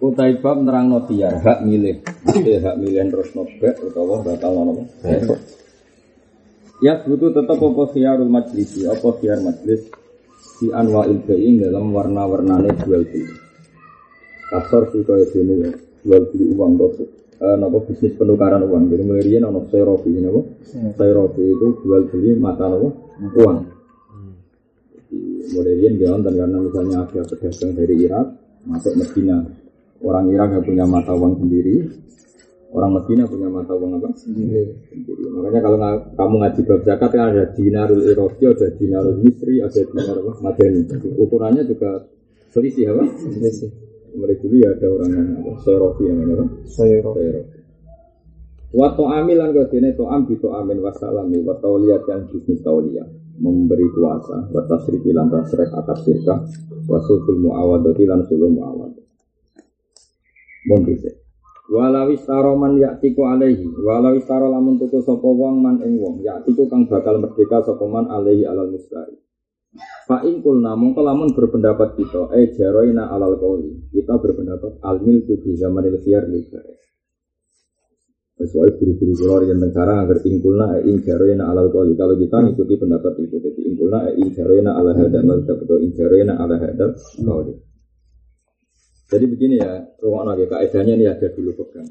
Utai bab nerang notiar hak milih. Hak milih terus nobek utawa batal nopo Ya butuh tetap apa khiyarul majlisi Apa khiyar majlis? Di anwa ilbain dalam warna-warnane jual beli. Kasar sih kaya sini ya Jual beli uang itu eh, Nopo bisnis penukaran uang. Jadi mulai rian nopo serofi nopo Serofi itu jual beli mata nopo Uang. Mulai rian dia nonton karena misalnya ada pedagang dari Irak masuk Medina orang Irak nggak punya mata uang sendiri. Orang Medina punya mata uang apa? Sendiri. Makanya kalau nga- kamu ngaji bab zakat kan ada dinarul Iraqi ada dinarul Misri ada dinar apa Madani. Ukurannya juga selisih apa? Selisih. Mulai dulu ya ada orang yang apa? Serofi namanya apa? Serofi Wato amilan kau sini to am bito amin wasalami wato lihat yang bisnis tauliah memberi kuasa batas riki lan tasrek akad sirkah wasul muawadati lan muawad. Mungkin sih. Walau istaro man yaktiku alaihi. Walau istaro lamun tuku sopo wong man ing wong. Yaktiku kang bakal merdeka sopo man alaihi alal mustari Fa ingkul namun lamun berpendapat kita Eh jaroina alal kauli Kita berpendapat al milku fi zamanil khiyar lil baris Sesuai guru-guru keluar yang sekarang agar ingkulna e ing jaroina alal kauli Kalau kita ngikuti pendapat itu Jadi ingkulna e ing jaroina ala hadar Mazhab atau ing jaroina ala hadar kauli Jadi begini ya Rumah naga kaedahnya ini ada dulu pegang.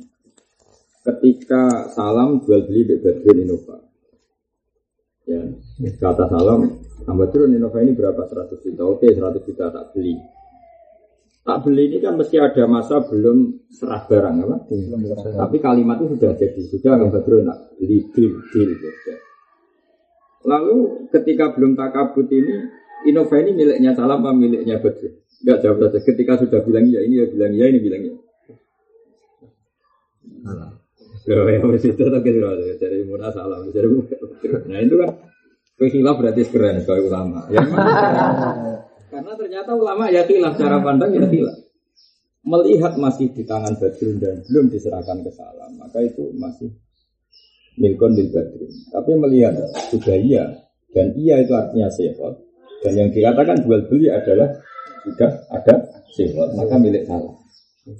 Ketika salam jual beli Bek Badrun Innova. Ya, kata salam Tambah turun Innova ini berapa? 100 juta. Oke 100 juta tak beli. Tak beli ini kan mesti ada masa belum serah barang apa? Tapi kalimat itu sudah jadi Sudah Kang Badrun tak beli deal, deal. Lalu ketika belum takabut ini Innova ini miliknya salam apa miliknya Badrun? Enggak jawab saja Ketika sudah bilang iya ini ya bilang iya ini bilang iya Loh, ya wis itu tak kira dari murah salam, dari Nah itu kan khilaf berarti keren sebagai ulama. Ya. Karena ternyata ulama ya khilaf cara pandang ya khilaf. Melihat masih di tangan Badrun dan belum diserahkan ke salam, maka itu masih milkon di Badrun. Tapi melihat sudah iya dan iya itu artinya sehat dan yang dikatakan jual beli adalah sudah ada sehat maka milik salam.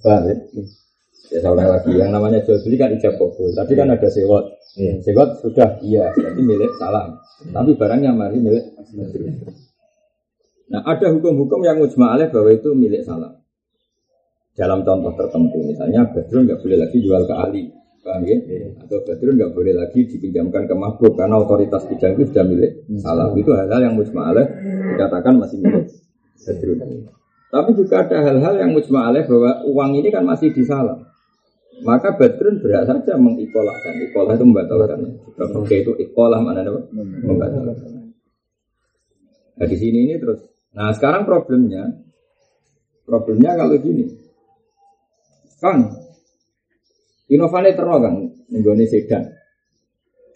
Paham ya? Ya ulang lagi, yang namanya jual beli kan ijab kabul. Tapi kan ada sewot. Sewot sudah iya, berarti milik salam. Tapi barangnya mari milik. Nah ada hukum-hukum yang mujma alaih bahwa itu milik salam. Dalam contoh tertentu, misalnya Badrun nggak boleh lagi jual ke Ali, paham ya? Atau Badrun nggak boleh lagi dipinjamkan ke mabuk karena otoritas bidang itu sudah milik salam. Itu hal-hal yang mujma alaih dikatakan masih milik Badrun. Tapi juga ada hal-hal yang mujma alaih bahwa uang ini kan masih di salam. Maka Badrun berhak saja mengikolahkan. Ikolah itu membatalkan. Oke itu ikolah mana? Membatalkan. Nah di sini ini terus. Nah sekarang problemnya, problemnya kalau gini, Kang, inovasi terus kan, nenggone sedan.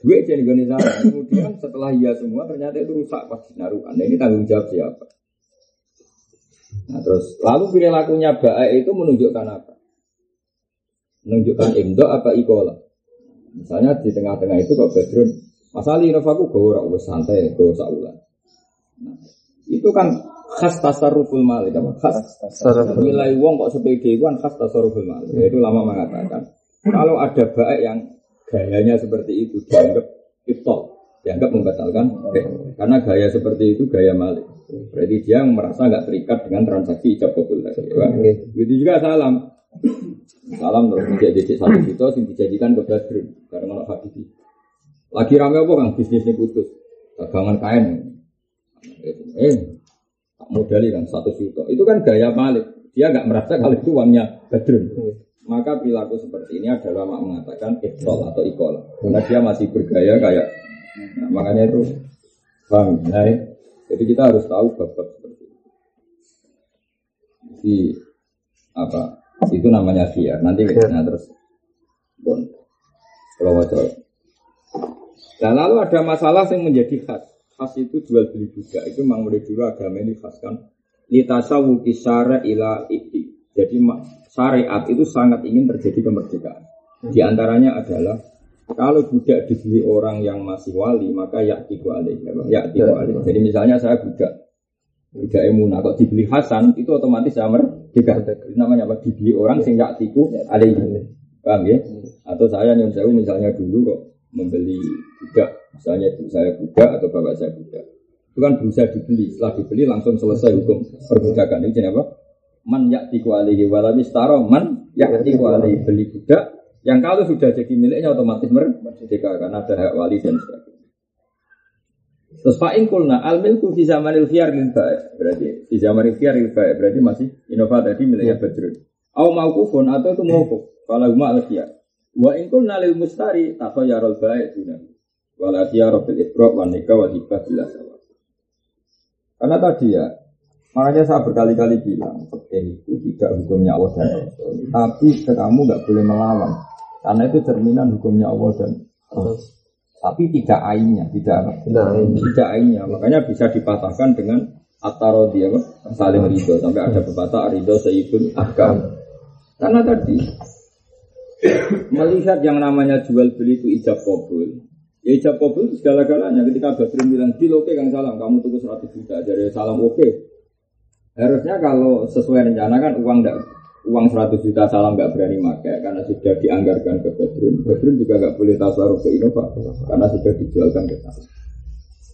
Duit aja nenggone. Kemudian setelah iya semua ternyata itu rusak pas naruhan. Nah, ini tanggung jawab siapa? Nah terus lalu perilakunya baik itu menunjukkan apa? Menunjukkan imdo apa ikola? Misalnya di tengah-tengah itu kok Badrun, Mas Ali Inovaku gue ora wis santai, gue saulan. Nah, itu kan khas tasarruful malik apa? Khas nilai wong kok sepede itu kan khas tasarruful malik. Itu lama mengatakan kalau ada baik yang gayanya seperti itu dianggap iftol, dianggap membatalkan eh, karena gaya seperti itu gaya malik. Berarti dia merasa nggak terikat dengan transaksi ijab kabul tadi. Begitu juga salam. Salam terus dijadi satu juta sing dijadikan ke Badrun karena anak Habibi. Lagi rame apa kang bisnisnya putus, dagangan kain. Eh, tak modali kan satu juta. Itu kan gaya Malik. Dia nggak merasa kalau itu uangnya Badrun. Maka perilaku seperti ini adalah mak mengatakan iktol atau ikola. Karena dia masih bergaya kayak, nah, makanya itu bang. Nah, jadi kita harus tahu bab-bab seperti itu. Jadi apa Itu namanya khiyar. Nanti Khiyar. nah, terus bon. Kalau waca. Nah, lalu ada masalah yang menjadi khas. Khas itu jual beli juga. Itu memang mulai dulu agama ini khas kan. Litasawuki syara ila ikti. Jadi syariat itu sangat ingin terjadi kemerdekaan. Di antaranya adalah kalau budak dibeli orang yang masih wali maka yaktiku alih. Yaktiku alih. Jadi misalnya saya budak budak emuna kok dibeli Hasan itu otomatis saya merdeka. Namanya apa? Dibeli orang sing yaktiku alih. Paham ya? Atau saya nyun sewu misalnya dulu kok membeli budak, misalnya ibu saya budak atau bapak saya budak. Itu kan berusaha dibeli, setelah dibeli langsung selesai hukum perbudakan. Itu apa? Man yaktiku alaihi walamis taro man yaktiku alaihi beli budak yang kalau sudah jadi miliknya otomatis merdeka karena ada hak wali dan sebagainya. Terus fa'in kulna al milku fi zamanil khiyar ba'i. berarti fi zamanil khiyar ba'i berarti masih Innova tadi miliknya Badrun. Au mauqufun atau itu mauquf. Kalau huma al khiyar. Wa in kulna lil mustari takhayyarul ba'i duna. Wal khiyar bil ibra wa nikah wa hibah bila. Karena tadi ya Makanya saya berkali-kali bilang, fikih itu tidak hukumnya Allah dan Rasul. Tapi kamu nggak boleh melawan, karena itu cerminan hukumnya Allah dan Rasul. Tapi tidak ainnya, tidak? Nah, tidak ainnya. Makanya bisa dipatahkan dengan atarodi apa? Saling ridho sampai ada pepatah ridho sayyidul ahkam. Karena tadi melihat yang namanya jual beli itu ijab kabul. Ya ijab kabul segala-galanya. Ketika Badrun bilang, deal oke Kang Salam, kamu tunggu 100 juta. Jadi salam oke. Harusnya kalau sesuai rencana kan uang enggak uang 100 juta salam nggak berani pakai karena sudah dianggarkan ke Badrun. Badrun juga nggak boleh tasarruf ke Innova karena sudah dijualkan ke sana.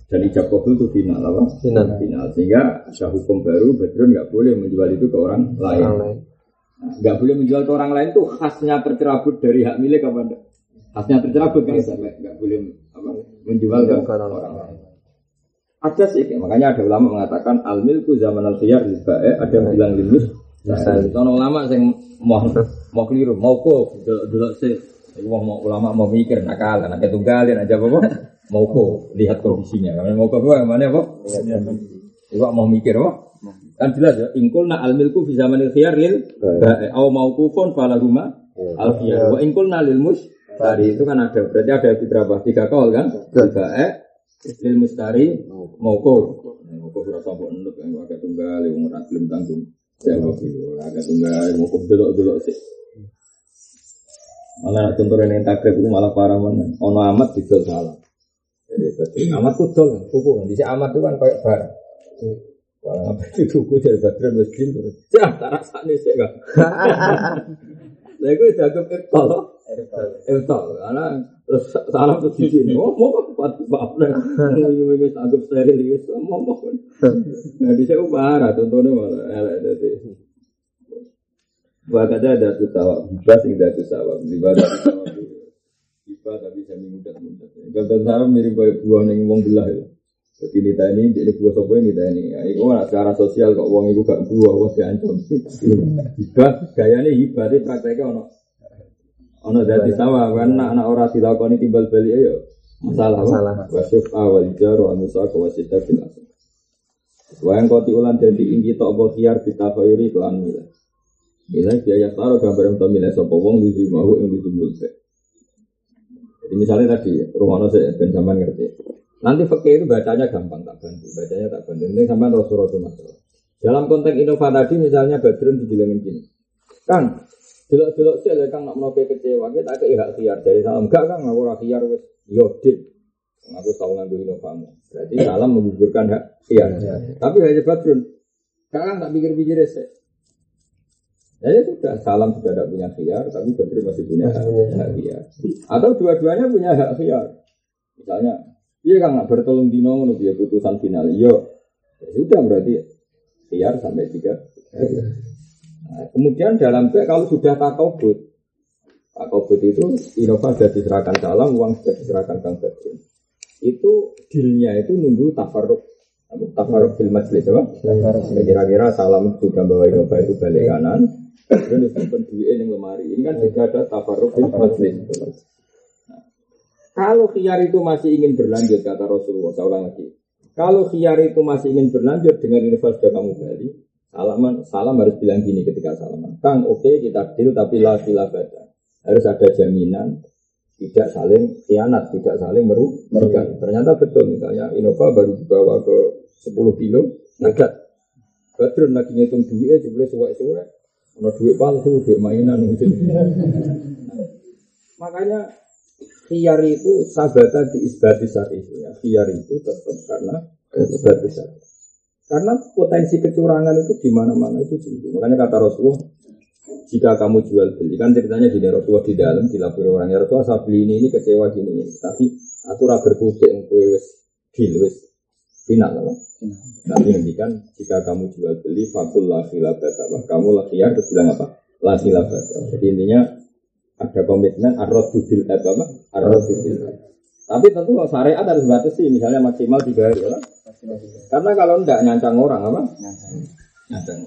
Dan ijab kabul itu final apa? Final. Final. Sehingga ada hukum baru Badrun nggak boleh menjual itu ke orang lain. Nah, nggak boleh menjual ke orang lain tuh khasnya tercerabut dari hak milik apa enggak? Khasnya tercerabut kan nggak nggak boleh apa, menjual ke orang lain. Ada sih, makanya ada ulama mengatakan al milku zaman al khiyar ada yang bilang. Bisa. Sono ulama yang mau mau keliru, mau kok delok sih. Mau, mau ulama mau mikir nakal, anak tunggalin aja apa mau kok lihat kondisinya. Karena mau kok yang mana apa? Iku mau mikir apa? Kan jelas ya, ingkul na al milku fi zamanil khiyar lil au mauqufun falahuma al khiyar wa ingkul na lil mus tadi itu kan ada berarti ada berapa tiga kol kan lil ba'i lil mustari mauquf mauquf ora sampo enduk yang agak tunggal yang ora gelem tanggung. Jawab itu agak tunggal mauquf delok-delok sih malah contoh yang takrib itu malah parah mana ono amat didol salah jadi berarti amat kudol tuku. Kan di amat itu kan kayak bar. Wah, apa itu tuku dari baterai mesin terus. Ya, tak rasanya sih Lah gue jago irtol. Irtol. Karena terus salah terus di sini. Oh, mau kok kuat bab lah. Ini wis anggap steril mau mau. Nah, di saya ubara contohnya malah elek dadi. Bahkan ada tuh tawa, hibah sing datu tawa, ibadah. Hibah tapi saya mudah-mudah. Kalau saya mirip kayak buah ning wong belah itu. Jadi nita ini, jadi buah sopo ini nita ini. Ya, itu kan secara sosial kok uang itu gak buah, wah diancam. Hibah, gayanya hibah, itu prakteknya ono. Ono dari sama, kan anak-anak orang dilakoni timbal balik ayo. Masalah? Masalah. Wasyuf awal jar, wa musa, wa wasita, bin asal. Wayang koti ulan jadi ingki tok apa khiar kita khayuri kelan milah. Milah biaya taruh gambar untuk milah sopo wong di mau yang ditumbul Jadi misalnya tadi, rumah saya ben sampean ngerti. Nanti fakir itu bacanya gampang tak bantu, bacanya tak bantu. Ini sampai Rasulullah masalah. Dalam konteks Innova tadi misalnya Badrun dibilangin gini, Kang, delok-delok sih lah Kang nak mau kecewa, kita ke hak khiar dari salam. Enggak Kang, aku ora khiar wis yodit. Aku tahu nganggo Innovamu. Berarti salam menggugurkan hak khiar. Tapi hanya Badrun, Kang tak pikir-pikir sih. Jadi sudah salam sudah tidak punya khiar, tapi Badrun masih punya hak, hak khiar. Atau dua-duanya punya hak khiar. Misalnya, iya kan nggak bertolong dino ngono dia putusan final. Yo, ya sudah berarti khiar sampai tiga. Nah, kemudian dalam ke kalau sudah takobut, takobut itu Innova sudah diserahkan salam, uang sudah diserahkan Kang Badrun. Itu dealnya itu nunggu tafaruk. Tafaruk fil majlis apa? Kira-kira salam sudah bawa Innova itu balik kanan. Kemudian disimpan duit yang lemari. Ini kan juga ada tafaruk fil majlis. Kalau khiyar itu masih ingin berlanjut kata Rasulullah, saya ulang lagi. Kalau khiyar itu masih ingin berlanjut dengan investasi sudah kamu beli, Salaman, salam harus bilang gini ketika salaman. Kang, oke okay, kita deal tapi la baca. Harus ada jaminan tidak saling khianat, tidak saling merugikan. Ternyata betul, misalnya Innova baru dibawa ke 10 kilo, nagat. Badrun lagi ngitung duitnya, jumlah suwe-suwe. Ada duit palsu, duit mainan. Gitu. Makanya khiyar itu sabata di isbati itu ya. Khiyar itu tetap karena isbati syari. Karena potensi kecurangan itu di mana-mana itu tinggi. Makanya kata Rasulullah, jika kamu jual beli, kan ceritanya di Rasulullah di dalam dilapor orangnya Rasulullah saya beli ini ini kecewa gini, ini. tapi aku ragu berkutik untuk wes deal wes final apa? Nanti kan jika kamu jual beli fakul la khilafat kamu lah terus bilang apa? La khilafat. Jadi intinya ada komitmen arrodu bil apa? Arrodu bil tapi tentu kalau syariat harus batasi, misalnya maksimal tiga hari, ya. Karena kalau tidak nyancang orang apa? Nyancang.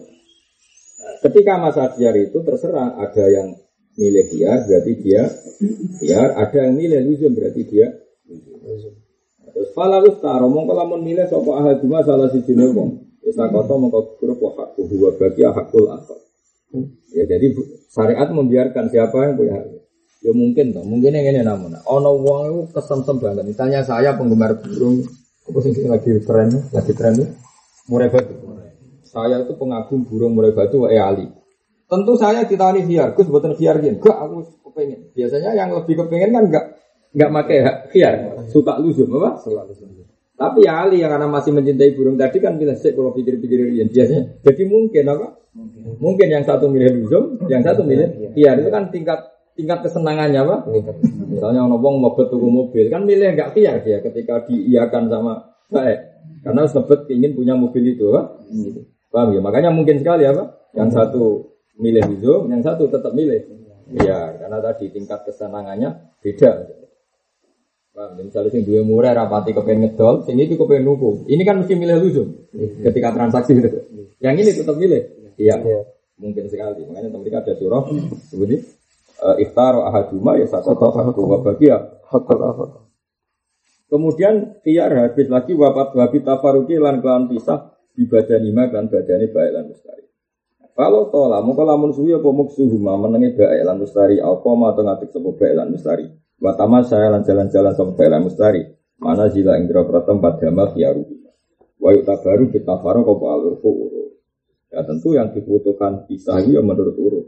Ketika masa biar itu terserah ada yang milih dia berarti dia biar ada yang milih luzum berarti dia Terus falawus taro mongko lamun milih sapa ahad cuma salah si wong. Wis takoto mongko grup wa hakku huwa bagi hakul akhir. Ya jadi syariat membiarkan siapa yang punya hak. Ya mungkin toh, mungkin yang ini namun. Ono wong itu kesemsem banget. Misalnya saya penggemar burung, apa sih lagi tren, lagi tren murai batu. Saya itu pengagum burung murai batu wa ali. Tentu saya ditani biar, Gus buatan biar gini. Gak, aku kepengen. Biasanya yang lebih kepengen kan enggak enggak pakai biar, suka lusum apa? Lusum. Tapi ya Ali yang karena masih mencintai burung tadi kan kita sih kalau pikir-pikir ini biasanya. Jadi mungkin apa? Mungkin. mungkin yang satu milih lusum, yang satu milih biar itu kan tingkat tingkat kesenangannya apa? Misalnya orang ngomong mau tuku mobil kan milih nggak kiar dia ketika diiakan sama baik karena sebut ingin punya mobil itu apa? Paham ya? Makanya mungkin sekali apa? Yang satu milih itu, yang satu tetap milih. Ya, karena tadi tingkat kesenangannya beda. Paham ya? Misalnya sing dua murah rapati kepengen ngedol, sing itu kepengen nuku. Ini kan mesti milih luzum ketika transaksi itu. Yang ini tetap milih. Iya. Mungkin sekali. Makanya mereka ada surah seperti uh, iftaro ahaduma ya satu hakku wa bagia hakul. Kemudian khiyar habis lagi wapat wabi tafaruki lan kelan pisah di badan lima kan badannya baik lan mustari. Kalau tola muka lamun suwi apa muksuhuma menengi baik lan mustari apa ma atau ngatik sebuah baik lan mustari. Watama saya lan jalan-jalan lan mustari. Mana zila indra pratem pada mal khiyaru. Wa baru kita faro kau alur Ya tentu yang dibutuhkan pisah ya menurut urut.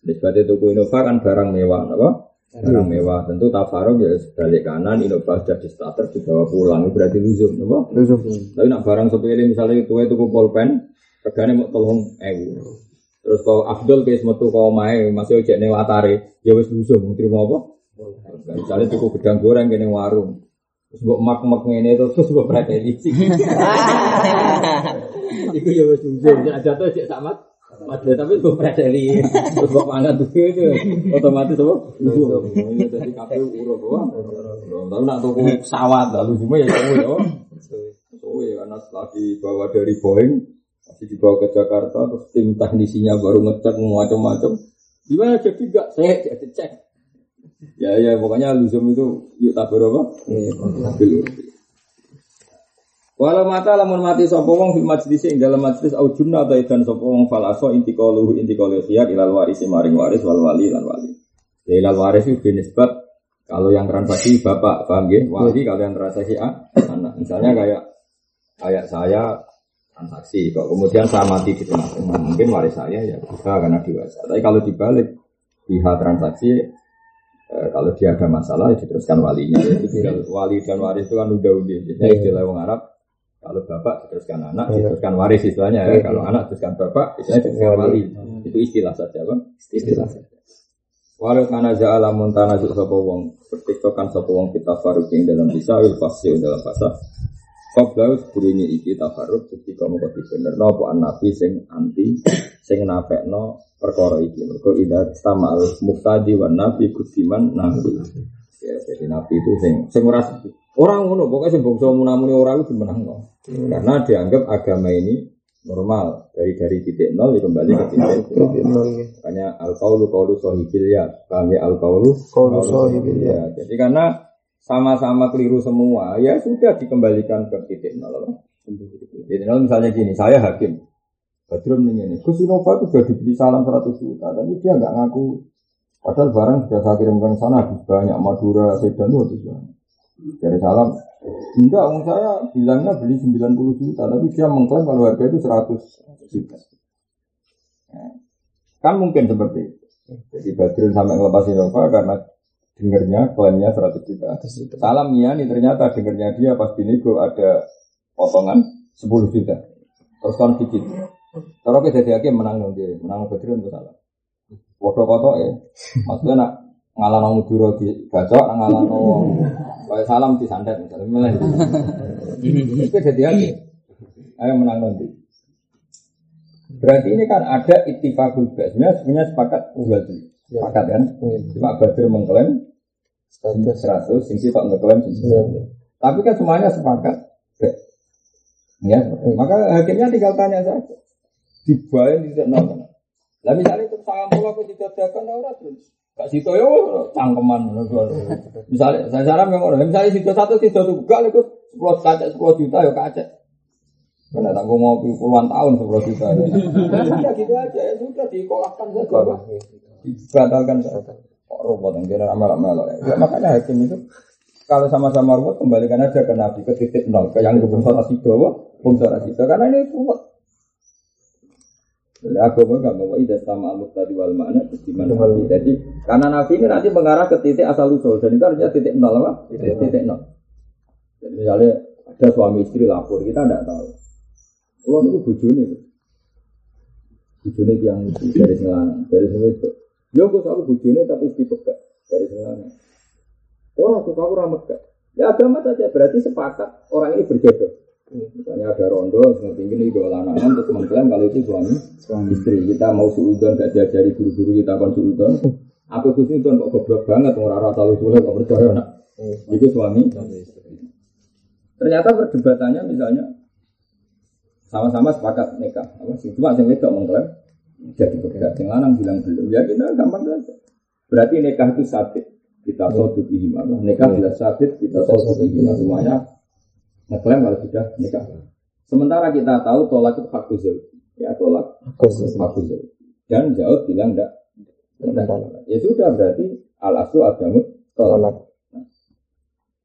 Nisbatnya tuku Innova kan barang mewah, apa? Barang mewah. Tentu tafaruk ya sebalik kanan, Innova sudah di starter dibawa pulang, itu berarti luzum, apa? Luzum. Tapi nak barang sepele misalnya itu itu pulpen, regane mau tolong ewu. Terus kalau Abdul kayak metu kau main masih ojek nih watare, ya wes luzum, terima apa? Misalnya tuku gedang goreng kene warung. Terus buat mak mak ini terus buat preteli. Iku ya wes luzum, jatuh cek sama ada tapi gue predeli terus gue pangan tuh itu otomatis apa? Iya jadi kafe urut apa? Lalu nak tuh pesawat lalu cuma ya cowok ya. Cowok ya karena setelah dibawa dari Boeing masih dibawa ke Jakarta terus tim teknisinya baru ngecek macam-macam. Gimana jadi gak saya jadi cek. Ya ya pokoknya luzum itu yuk tak berapa? Iya. Walau mata lamun mati sapa wong fil majlis ing dalam majlis au junna ta idan sapa wong fal aso inti qalu inti qalu khiyar ilal warisi maring waris wal wali lan wali. Ya ilal waris itu binisbat kalau yang transaksi bapak paham ya? Wali kalau yang transaksi A anak. Misalnya kayak kayak saya transaksi kok kemudian saya mati di tengah-tengah mungkin waris saya ya bisa karena dewasa. Tapi kalau dibalik pihak transaksi eh, kalau dia ada masalah ya diteruskan walinya. Jadi wali dan waris itu kan udah udah. Jadi istilah orang Arab kalau bapak diteruskan anak, iya. diteruskan waris istilahnya ya. Iya. Kalau anak teruskan bapak, istilahnya diteruskan wali. Itu istilah saja, bang. Istilah saja. Walau karena ja'ala muntana juk sapa wong bertiktokan sapa wong kita faruking dalam bisa wil fasih dalam fasa Qablau sebelumnya iki tafaruk ketika mau bener no apa nabi sing anti sing no perkara iki mergo ida stamal muftadi wan nabi kudiman nabi ya jadi nabi itu sing sing ora orang ngono pokoknya sing bangsa munamuni orang itu menang no. Karena dianggap agama ini normal dari dari titik nol kembali ke titik nol. Iya. Makanya al kaulu kaulu sohibil ya, kami ya? al kaulu kaulu sohibil ya. Jadi karena sama-sama keliru semua, ya sudah dikembalikan ke titik nol. Titik nol misalnya gini, saya hakim, Badrun ini. Gus Innova itu sudah dibeli salam 100 juta, tapi dia nggak ngaku. Padahal barang sudah saya kirimkan sana habis banyak Madura, Sedan itu. Dari salam, enggak, om saya bilangnya beli 90 juta, tapi dia mengklaim kalau harga itu 100 juta. Kan mungkin seperti itu. Jadi Badrun sampai ngelepas Innova karena dengernya klaimnya 100 juta. Salam iya nih ternyata dengernya dia pas binego ada potongan 10 juta. Terus kan dikit. Kalau kita jadi hakim menang dong dia, menang Badrun itu salah. Waduh kotok ya, maksudnya nak ngalah nong duro di gacok, ngalah nong kayak salam di santet misalnya, milih. Itu jadi hakim. Ayo menang nanti. Berarti ini kan ada ittifaqul bas. Sebenarnya sepakat beli. Sepakat kan? Cuma Badr mengklaim 100, sing sifat ngeklaim 100. Tapi kan semuanya sepakat. Ya, maka hakimnya tinggal tanya saja. Dibayar tidak nol. Lah misalnya itu sangat mula aku didadakan orang terus. Gak situ ya cangkeman. Misalnya saya saran yang orang. Misalnya situ satu situ tuh gak itu sepuluh kaca sepuluh juta ya kaca. Karena tanggung ngopi puluhan tahun sepuluh juta. Ya gitu aja ya sudah dikolahkan saja. Dibatalkan saja. Kok robot yang dia melok-melok ya. Makanya hakim itu kalau sama-sama ruwet kembalikan aja ke Nabi ke titik nol ke yang bungsa rasido, bungsa rasido karena ini ruwet. Jadi agama nggak mau ida sama aluk tadi wal mana di mana Jadi karena Nabi ini nanti mengarah ke titik asal usul dan itu artinya titik nol apa? Titik, titik nol. Jadi misalnya ada suami istri lapor kita tidak tahu. Kalau itu bujuni, bujuni yang dari selana, dari itu. Yo gue selalu bujuni tapi istri pegat dari selana. Orang suka kurang megah. Ya agama saja berarti sepakat orang ini berjodoh. Misalnya ada rondo, seperti ini dua lanangan, terus mengklaim kalau itu suami, suami istri. Kita mau suudon, gak diajari guru-guru kita kan suudon. Aku suudon kok goblok banget, orang rata lu boleh kok percaya nak. Itu suami. Ternyata perdebatannya misalnya sama-sama sepakat nikah. Cuma yang itu mengklaim jadi berbeda. Yang lanang bilang belum. Ya kita gampang saja. Berarti nikah itu sabit. Kita soduk ini Nikah bila sabit, kita soduk ini semuanya ngeklaim kalau sudah nikah. Sementara kita tahu tolak itu hak ya tolak hak Dan jauh bilang enggak. Ya sudah berarti al aslu agamu tolak.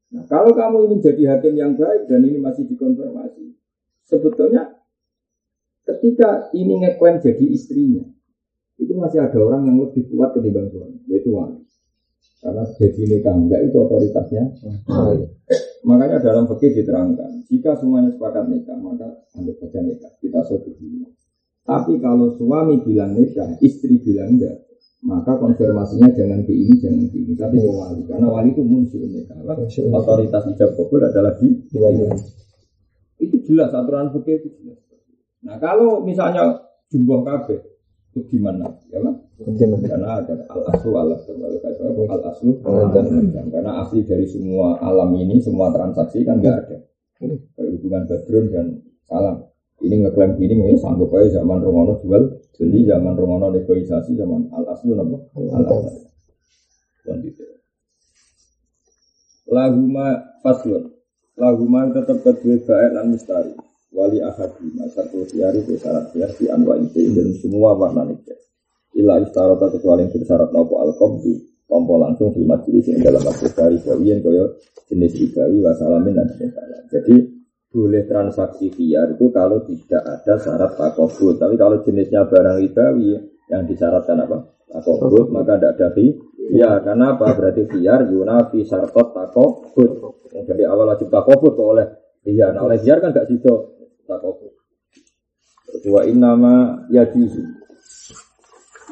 Nah, kalau kamu ingin jadi hakim yang baik dan ini masih dikonfirmasi, sebetulnya ketika ini ngeklaim jadi istrinya, itu masih ada orang yang lebih kuat ketimbang suami, yaitu wali. Karena jadi nikah enggak itu otoritasnya. Makanya dalam fikih diterangkan, jika semuanya sepakat nikah, maka anggap saja nikah. Kita setuju. Tapi kalau suami bilang nikah, istri bilang enggak, maka konfirmasinya jangan ke ini, jangan ke ini, tapi ke wali. Karena wali itu muncul nikah. Otoritas ijab kabul adalah di wali. Itu jelas aturan fikih itu jelas. Nah kalau misalnya jumlah kabeh, itu gimana? Ya kan? Karena ada al aslu al aslu al aslu karena asli dari semua alam ini semua transaksi kan nggak ada. Hubungan badrun dan salam. Ini ngeklaim gini ini sanggup aja zaman Romono jual beli zaman Romono negosiasi zaman al aslu nama al aslu laguma faslun. Laguma tetap kedua baik dan mistari wali ahadi masa tiari syarat di anwa itu dan semua warna nikah Ila istarota kecuali yang bersyarat nopo al di tompo langsung di majlis yang dalam waktu dari gawian koyo jenis ribawi wasalamin dan jenis salam. Jadi boleh transaksi biar itu kalau tidak ada syarat takobut. Tapi kalau jenisnya barang ribawi yang disyaratkan apa? Takobut maka tidak ada Ya, karena apa? Berarti biar yunafi syaratot takobut. Jadi awal wajib takobut oleh biar. Nah, oleh biar kan gak situ takobut. Wa innama yajizu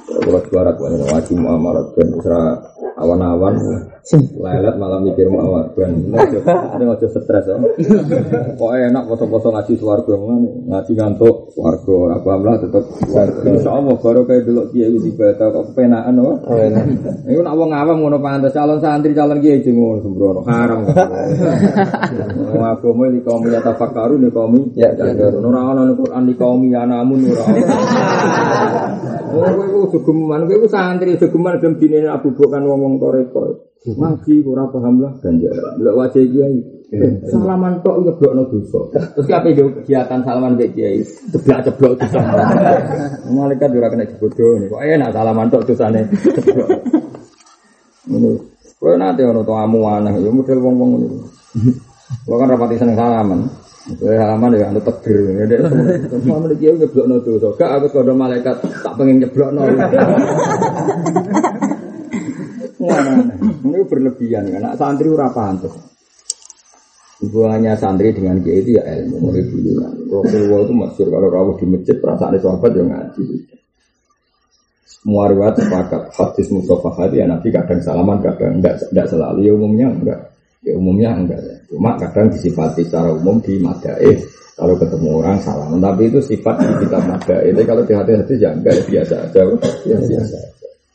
kalau suara gue nih wajib muamalat dan usra awan-awan lelet malam mikir muamalat dan ada nggak stres ya. Kok enak foto-foto ngaji suarga mana ngaji ngantuk suarga apa lah tetap suarga. Insya Allah baru kayak dulu dia itu dibaca kok kepenaan loh. Ini nak wong awam ngono pantas calon santri calon kiai jengur sembrono haram. Agama di kaum ya tafakkaru di kaum ya ora ana Quran di kaum ya namun ora. Oh, gegeman, kowe santri gegeman gem dinene Abu Bakar wong-wong toreko. Ngaji ora paham lah ganjaran. Lek wajah kiai Salaman tok ngeblokno dosa. Terus kabeh yo kegiatan salaman mbek kiai, ceblok-ceblok dosa. Malaikat ora kena dibodoh kok enak salaman tok dosane. Ngono. Kowe nate ono tamu aneh yo model wong-wong ngono. Kok kan rapati seneng salaman. Kowe salaman ya anu teger. Salaman iki ngeblokno dosa. Gak aku kodo malaikat tak pengen nyeblokno. Ini berlebihan karena santri ora pantes. Hubungannya santri dengan kiai itu ya ilmu mulai dulu kan. Rasulullah itu masyur kalau rawuh di masjid perasaan sahabat yang ngaji. Semua riwayat sepakat hadis Mustafa hati ya Nabi kadang salaman kadang enggak enggak selalu ya umumnya enggak ya umumnya enggak ya. Cuma kadang disifati secara umum di madaih kalau ketemu orang salaman tapi itu sifat di kitab madaih. Jadi kalau di hati-hati ya enggak ya biasa aja. Ya biasa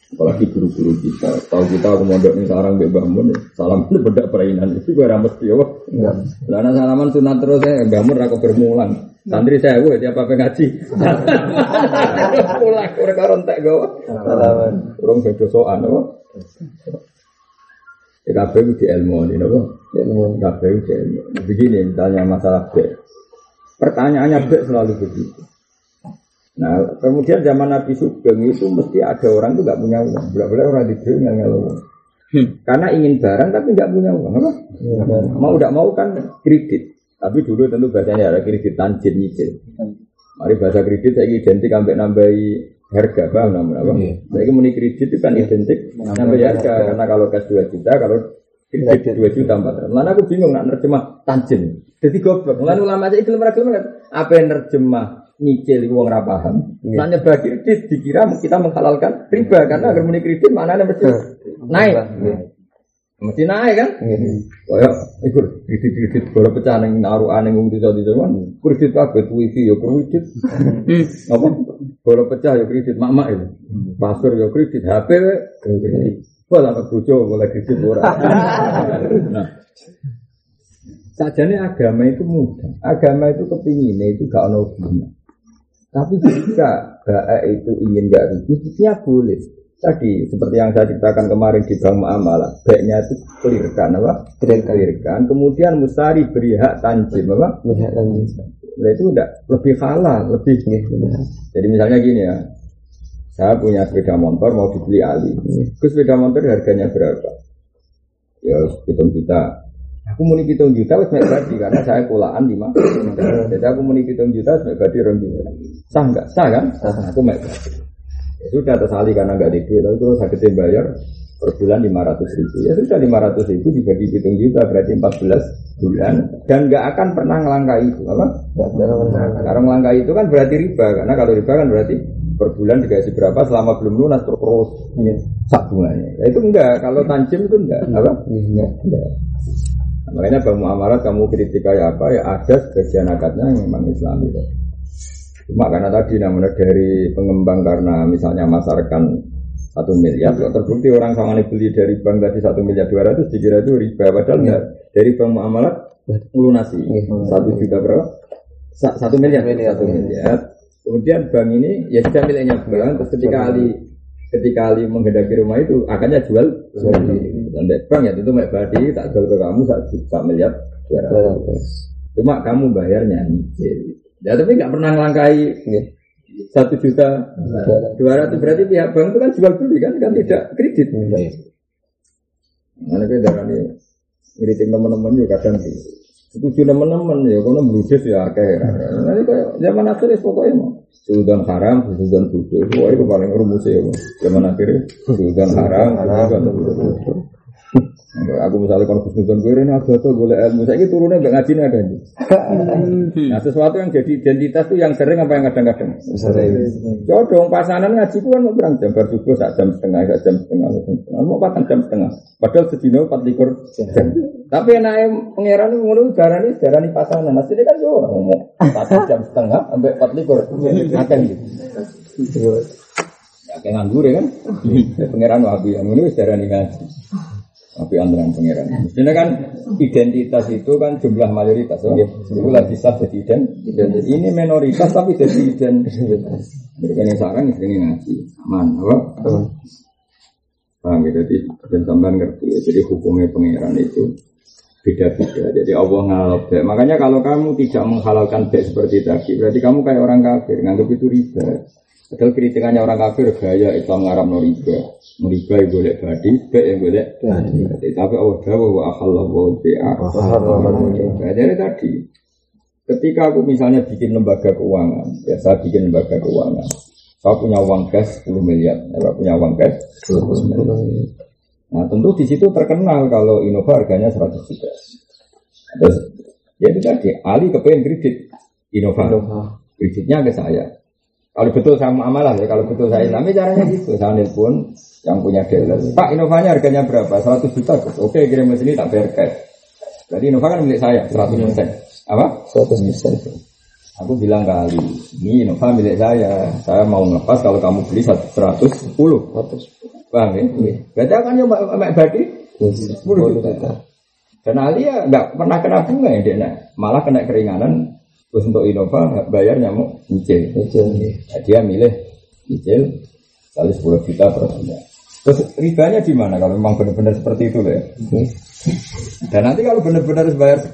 apalagi guru-guru kita. Tahu kita aku mondok nih sekarang mbak bangun salam itu beda perainan. Itu gue ya enggak. Lalu salaman sunat terus ya bangun aku bermulan santri saya gue tiap apa ngaji. Pulang mereka rontek gue salaman. Orang beda soan apa Ya kabeh di ilmu ini, nopo. Ilmu kabeh di ilmu. Begini misalnya masalah B. Pertanyaannya B selalu begitu. Nah, kemudian zaman Nabi Sugeng itu mesti ada orang itu nggak punya uang. Boleh-boleh orang di nggak nggak uang. Hmm. Karena ingin barang tapi nggak punya uang, apa? Ya, mau tidak mau kan kredit. Tapi dulu tentu bahasanya ada kredit tanjir nyicil. Mari bahasa kredit saya identik sampai nambahi harga, paham namun apa? Ya. Saya muni kredit itu kan identik nambahi harga karena kalau cash 2 juta, kalau kredit 2 juta 400. Lalu aku bingung nak nerjemah tanjir. Jadi goblok. Lalu ulama saya iklim apa yang nerjemah nyicil uang ra paham. Yeah. Nanya bagi kredit dikira kita menghalalkan riba karena agar muni kredit mana ada mesti naik. Mesti naik kan? Kayak ikut kredit kredit kalau pecah neng naruh aneh ngomong di di zaman kredit apa wifi ya kredit apa kalau pecah ya kredit mak itu pasur ya kredit HP kredit. Wah, lah bojo boleh kredit ora. Nah, Sajane agama itu mudah. Agama itu kepinginnya itu gak ono tapi jika baik itu ingin gak rugi, ya boleh. Tadi seperti yang saya ceritakan kemarin di Bang Muamalah, baiknya itu clearkan apa? Clearkan. Kemudian mustari beri hak tanjim apa? Hak tanjim. Nah, itu udah lebih halal, lebih. Ya, Jadi misalnya gini ya, saya punya sepeda motor mau dibeli Ali. Ke sepeda motor harganya berapa? Ya hitung kita Aku muni hitung juta wis mek badi karena saya kulaan lima. Jadi aku muni hitung juta wis mek badi rong juta. Sah enggak? Sah kan? Sah. Aku mek badi. Ya sudah tersali karena enggak di duit, terus saya gede bayar per bulan lima ratus ribu. Ya sudah lima ratus ribu dibagi hitung juta berarti empat belas bulan dan nggak akan pernah ngelangkai itu apa? Karena ngelangkai itu kan berarti riba karena kalau riba kan berarti per bulan dikasih berapa selama belum lunas terus ya, sak bunganya. Ya, itu enggak kalau tanjim itu enggak apa? Enggak. enggak. Makanya Bang Muamarat kamu kritik kayak apa ya ada sebagian akadnya yang memang Islam itu. Cuma karena tadi namanya dari pengembang karena misalnya masarkan satu miliar, kalau terbukti orang sama beli dari bank tadi satu miliar dua ratus, dikira itu riba, padahal enggak. Dari bank muamalat melunasi. Satu juta berapa? Satu miliar, satu miliar. Kemudian bank ini ya sudah miliknya bank, terus ketika Ali ketika Ali menghendaki rumah itu akannya jual dan bank ya tentu mek badi tak jual ke kamu satu juta miliar dua ratus. Cuma kamu bayarnya nyicil ya tapi nggak pernah ngelangkai satu juta dua ratus. Berarti pihak bank itu kan jual beli kan kan tidak kredit. Mana kita darah ini ngiritin teman-teman juga kadang setuju teman-teman ya kalau meludes ya kayak nanti kayak zaman akhir pokoknya mau. Sudan haram, sudan bodoh. Wah itu paling rumus ya. Zaman akhirnya sudan haram, sudan. Aku misalnya kon Gus gue ini agak tuh boleh ilmu. Saya ini turunnya nggak ngaji kan. Nah sesuatu yang jadi identitas tuh yang sering apa yang kadang-kadang. Codong pasangan ngaji itu kan mau berang jam bersubuh saat jam setengah, saat jam setengah, mau empat jam setengah. Padahal sedino empat likur jam. Tapi naik pangeran itu ngono darah ini darah ini pasangan. Nah sini kan yo ngomong empat jam setengah sampai empat likur. Akan gitu. Ya kayak nganggur ya kan. Pangeran wahabi yang ngono darah ini ngaji. Tapi antara pangeran. Mestinya kan identitas itu kan jumlah mayoritas. Oh? Itu lagi sah jadi identitas. Ini minoritas tapi jadi identitas. Yang sekarang ini ngaji. Aman, apa? Paham ya, jadi dan tambahan ngerti ya. Jadi hukumnya pangeran itu beda-beda. Jadi Allah ngalap bek. Makanya kalau kamu tidak menghalalkan bek seperti tadi, berarti kamu kayak orang kafir, nganggap itu riba. Padahal kritikannya orang kafir gaya Islam ngarap no riba. Riba yang boleh badi, bek yang boleh badi. Tapi Allah dawa wa ahallahu bi'a. Jadi tadi, ketika aku misalnya bikin lembaga keuangan, ya saya bikin lembaga keuangan, saya punya uang cash 10 miliar, saya punya uang cash 10 miliar. Nah tentu di situ terkenal kalau Innova harganya 100 juta. Terus ya itu tadi, Ali kepengen kredit Innova. Kreditnya ke saya. Kalau betul saya amalah ya, kalau betul saya Islami caranya gitu. Saya nelpon yang punya dealer. Pak Innovanya harganya berapa? 100 juta. Oke kirim ke sini tak bayar cash. Jadi Innova kan milik saya 100 persen. Apa? 100 persen. Aku bilang ke Ali, ini Innova milik saya. Saya mau ngelepas kalau kamu beli 110. 100. Paham ya? Berarti akan nyoba Mbak Badi 10 juta. Dan Ali ya nggak pernah kena bunga ya dia malah kena keringanan terus untuk Innova bayar nyamuk nyicil. Nah, dia milih nyicil kali 10 juta per bulan. Terus ribanya di mana kalau memang benar-benar seperti itu ya? Dan nanti kalau benar-benar bayar 10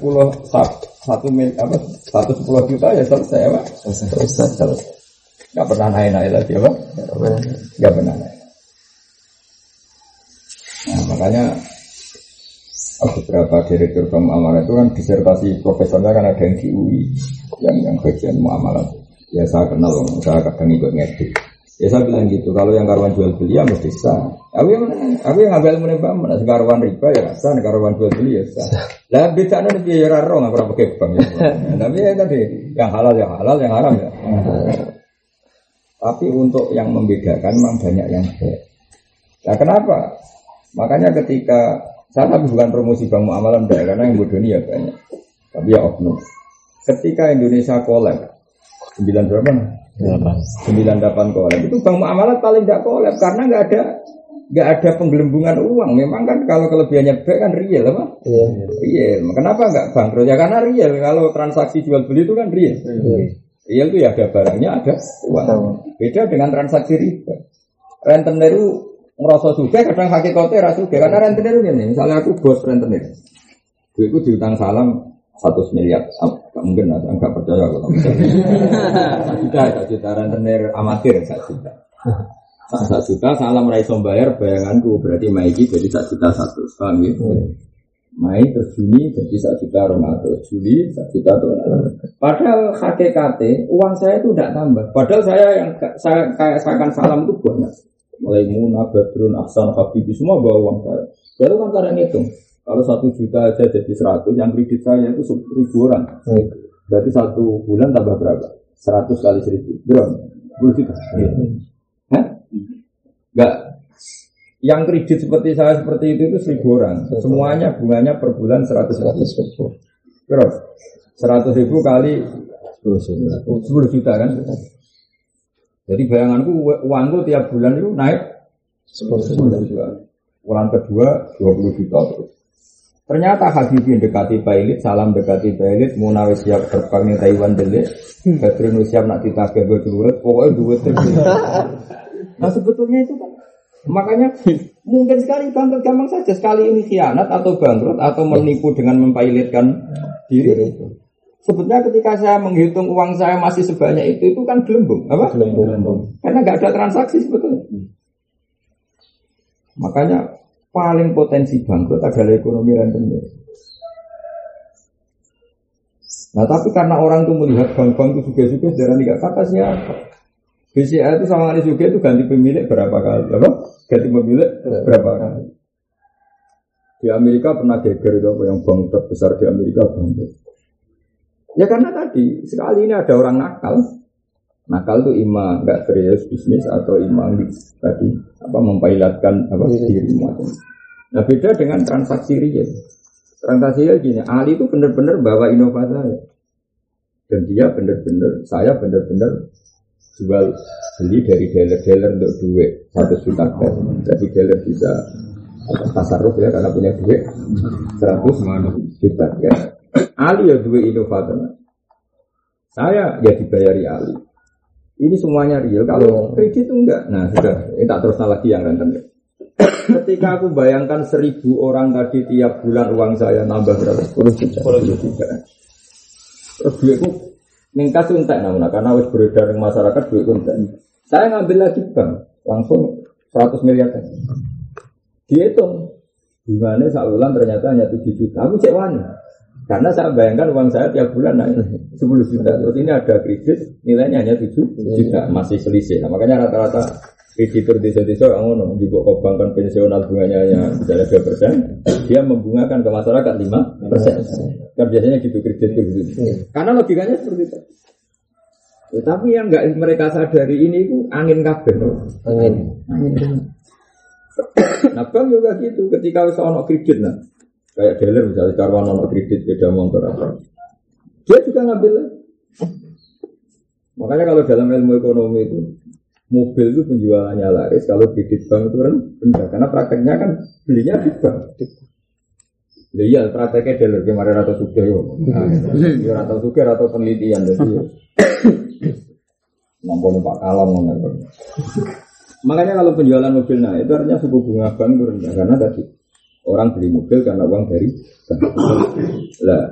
satu mil apa satu sepuluh juta ya selesai apa? Selesai. selesai. Gak pernah naik-naik lagi apa? Gak pernah naik. Nah, makanya beberapa direktur bank muamalah itu kan disertasi profesornya kan ada yang di UI yang yang bagian muamalah. Ya saya kenal, saya kadang ikut ngedit. Ya saya bilang gitu, kalau yang karuan jual beli ya mesti sah. Aku yang aku yang ngambil menembak mana karuan riba ya sah, karuan jual beli ya sah. Lah beda nih biaya raro nggak pernah pakai bank ya. Tapi ya tadi yang halal yang halal, yang haram ya. Tapi untuk yang membedakan memang banyak yang baik. Nah kenapa? Makanya ketika saya tapi bukan promosi bank muamalah enggak, karena yang bodoh ini ya banyak. Tapi ya oknum. Ketika Indonesia kolab, sembilan berapa? Sembilan delapan kolab. Itu bank muamalah paling tidak kolab karena nggak ada nggak ada penggelembungan uang. Memang kan kalau kelebihannya B kan real apa? Iya. Real. Kenapa nggak bangkrut? Ya karena real. Kalau transaksi jual beli itu kan real. Real, real itu ya ada barangnya, ada uang. Beda dengan transaksi riba. Rentenir itu ngerasa juga kadang hakikatnya rasa juga karena rentenir ini misalnya aku bos rentenir duitku diutang salam satu miliar. Nggak mungkin ada nggak percaya kalau satu juta satu juta. Rentenir amatir satu juta. Satu juta salam raiso bayar bayanganku. Berarti maiki jadi satu juta satu. Paham gitu Mei terus Juni jadi satu juta Ramadan Juli satu juta tuh padahal HKT uang saya itu tidak tambah. Padahal saya yang saya kayak saya akan salam itu banyak mulai Muna, Badrun, Aksan, Habibi semua bawa uang saya. Baru kan karena ngitung. Kalau satu juta aja jadi seratus, yang kredit saya itu ribu orang. Hmm. Berarti satu bulan tambah berapa? Seratus kali seribu. Berapa? Sepuluh juta. Iya. Hah? Enggak. Yang kredit seperti saya seperti itu itu seribu orang. Semuanya bunganya per bulan seratus ribu. Berapa? Seratus ribu kali sepuluh juta kan? Jadi bayanganku uangku tiap bulan itu naik 10 juta. Bulan kedua 20 juta terus. Ternyata Habibie dekati pilot, salam dekati pilot, Muna siap terbang nih Taiwan dele, Badrun siap nak ditagih berduit, pokoknya duit terus. Nah sebetulnya itu kan, makanya mungkin sekali bangkrut gampang saja sekali ini khianat atau bangkrut atau menipu dengan mempilotkan diri. Sebetulnya ketika saya menghitung uang saya masih sebanyak itu, itu kan gelembung, apa? Gelembung. Karena nggak ada transaksi sebetulnya. Hmm. Makanya paling potensi bangkrut adalah ekonomi rentenir. Nah tapi karena orang itu melihat bank-bank itu juga-juga darah tidak kata siapa. BCA itu sama Ali juga itu ganti pemilik berapa kali, apa? Ganti pemilik berapa kali. Di Amerika pernah geger itu apa yang bank terbesar di Amerika bangkrut. Ya karena tadi sekali ini ada orang nakal. Nakal itu ima nggak serius bisnis atau ima tadi apa mempailatkan apa diri macam. Nah beda dengan transaksi real. Transaksi real gini, Ali itu benar-benar bawa inovasi saya. Dan dia benar-benar, saya benar-benar jual beli dari dealer-dealer untuk duit satu juta Jadi dealer bisa pasar ya karena punya duit seratus juta ya. Ali ya dua inovator. Saya ya dibayari Ali. Ini semuanya real. Kalau kredit itu enggak. Nah sudah, ini tak terus lagi yang renten. Ketika aku bayangkan seribu orang tadi tiap bulan uang saya nambah berapa? 10 juta. 10 juta. Terus duitku ningkat entek namanya karena harus beredar di masyarakat duitku entek. Saya ngambil lagi bank langsung 100 miliar kan. Dihitung bunganya bulan ternyata hanya 7 juta. Aku cek wani. Karena saya bayangkan uang saya tiap bulan naik 10 juta. Terus ini ada kredit nilainya hanya 7 juta. Masih selisih. Nah, makanya rata-rata kreditur desa-desa yang ngono juga bank pensional bunganya hanya misalnya dua persen, dia membungakan ke masyarakat lima persen. Kan biasanya gitu kredit gitu. Karena logikanya seperti itu. Ya, tapi yang nggak mereka sadari ini itu angin kabel. Angin. Angin. Nah bank juga gitu. Ketika usaha ono kredit nah, kayak dealer misalnya karwan ono kredit beda motor apa, dia juga ngambil. Makanya kalau dalam ilmu ekonomi itu mobil itu penjualannya laris kalau kredit bank itu kan rendah karena prakteknya kan belinya di bank. Iya, prakteknya dealer kemarin atau suka yo. Nah, atau suka atau penelitian jadi. Mampu numpak kalam Makanya kalau penjualan mobil nah itu artinya suku bunga bank itu karena tadi orang beli mobil karena uang dari bank. Lah,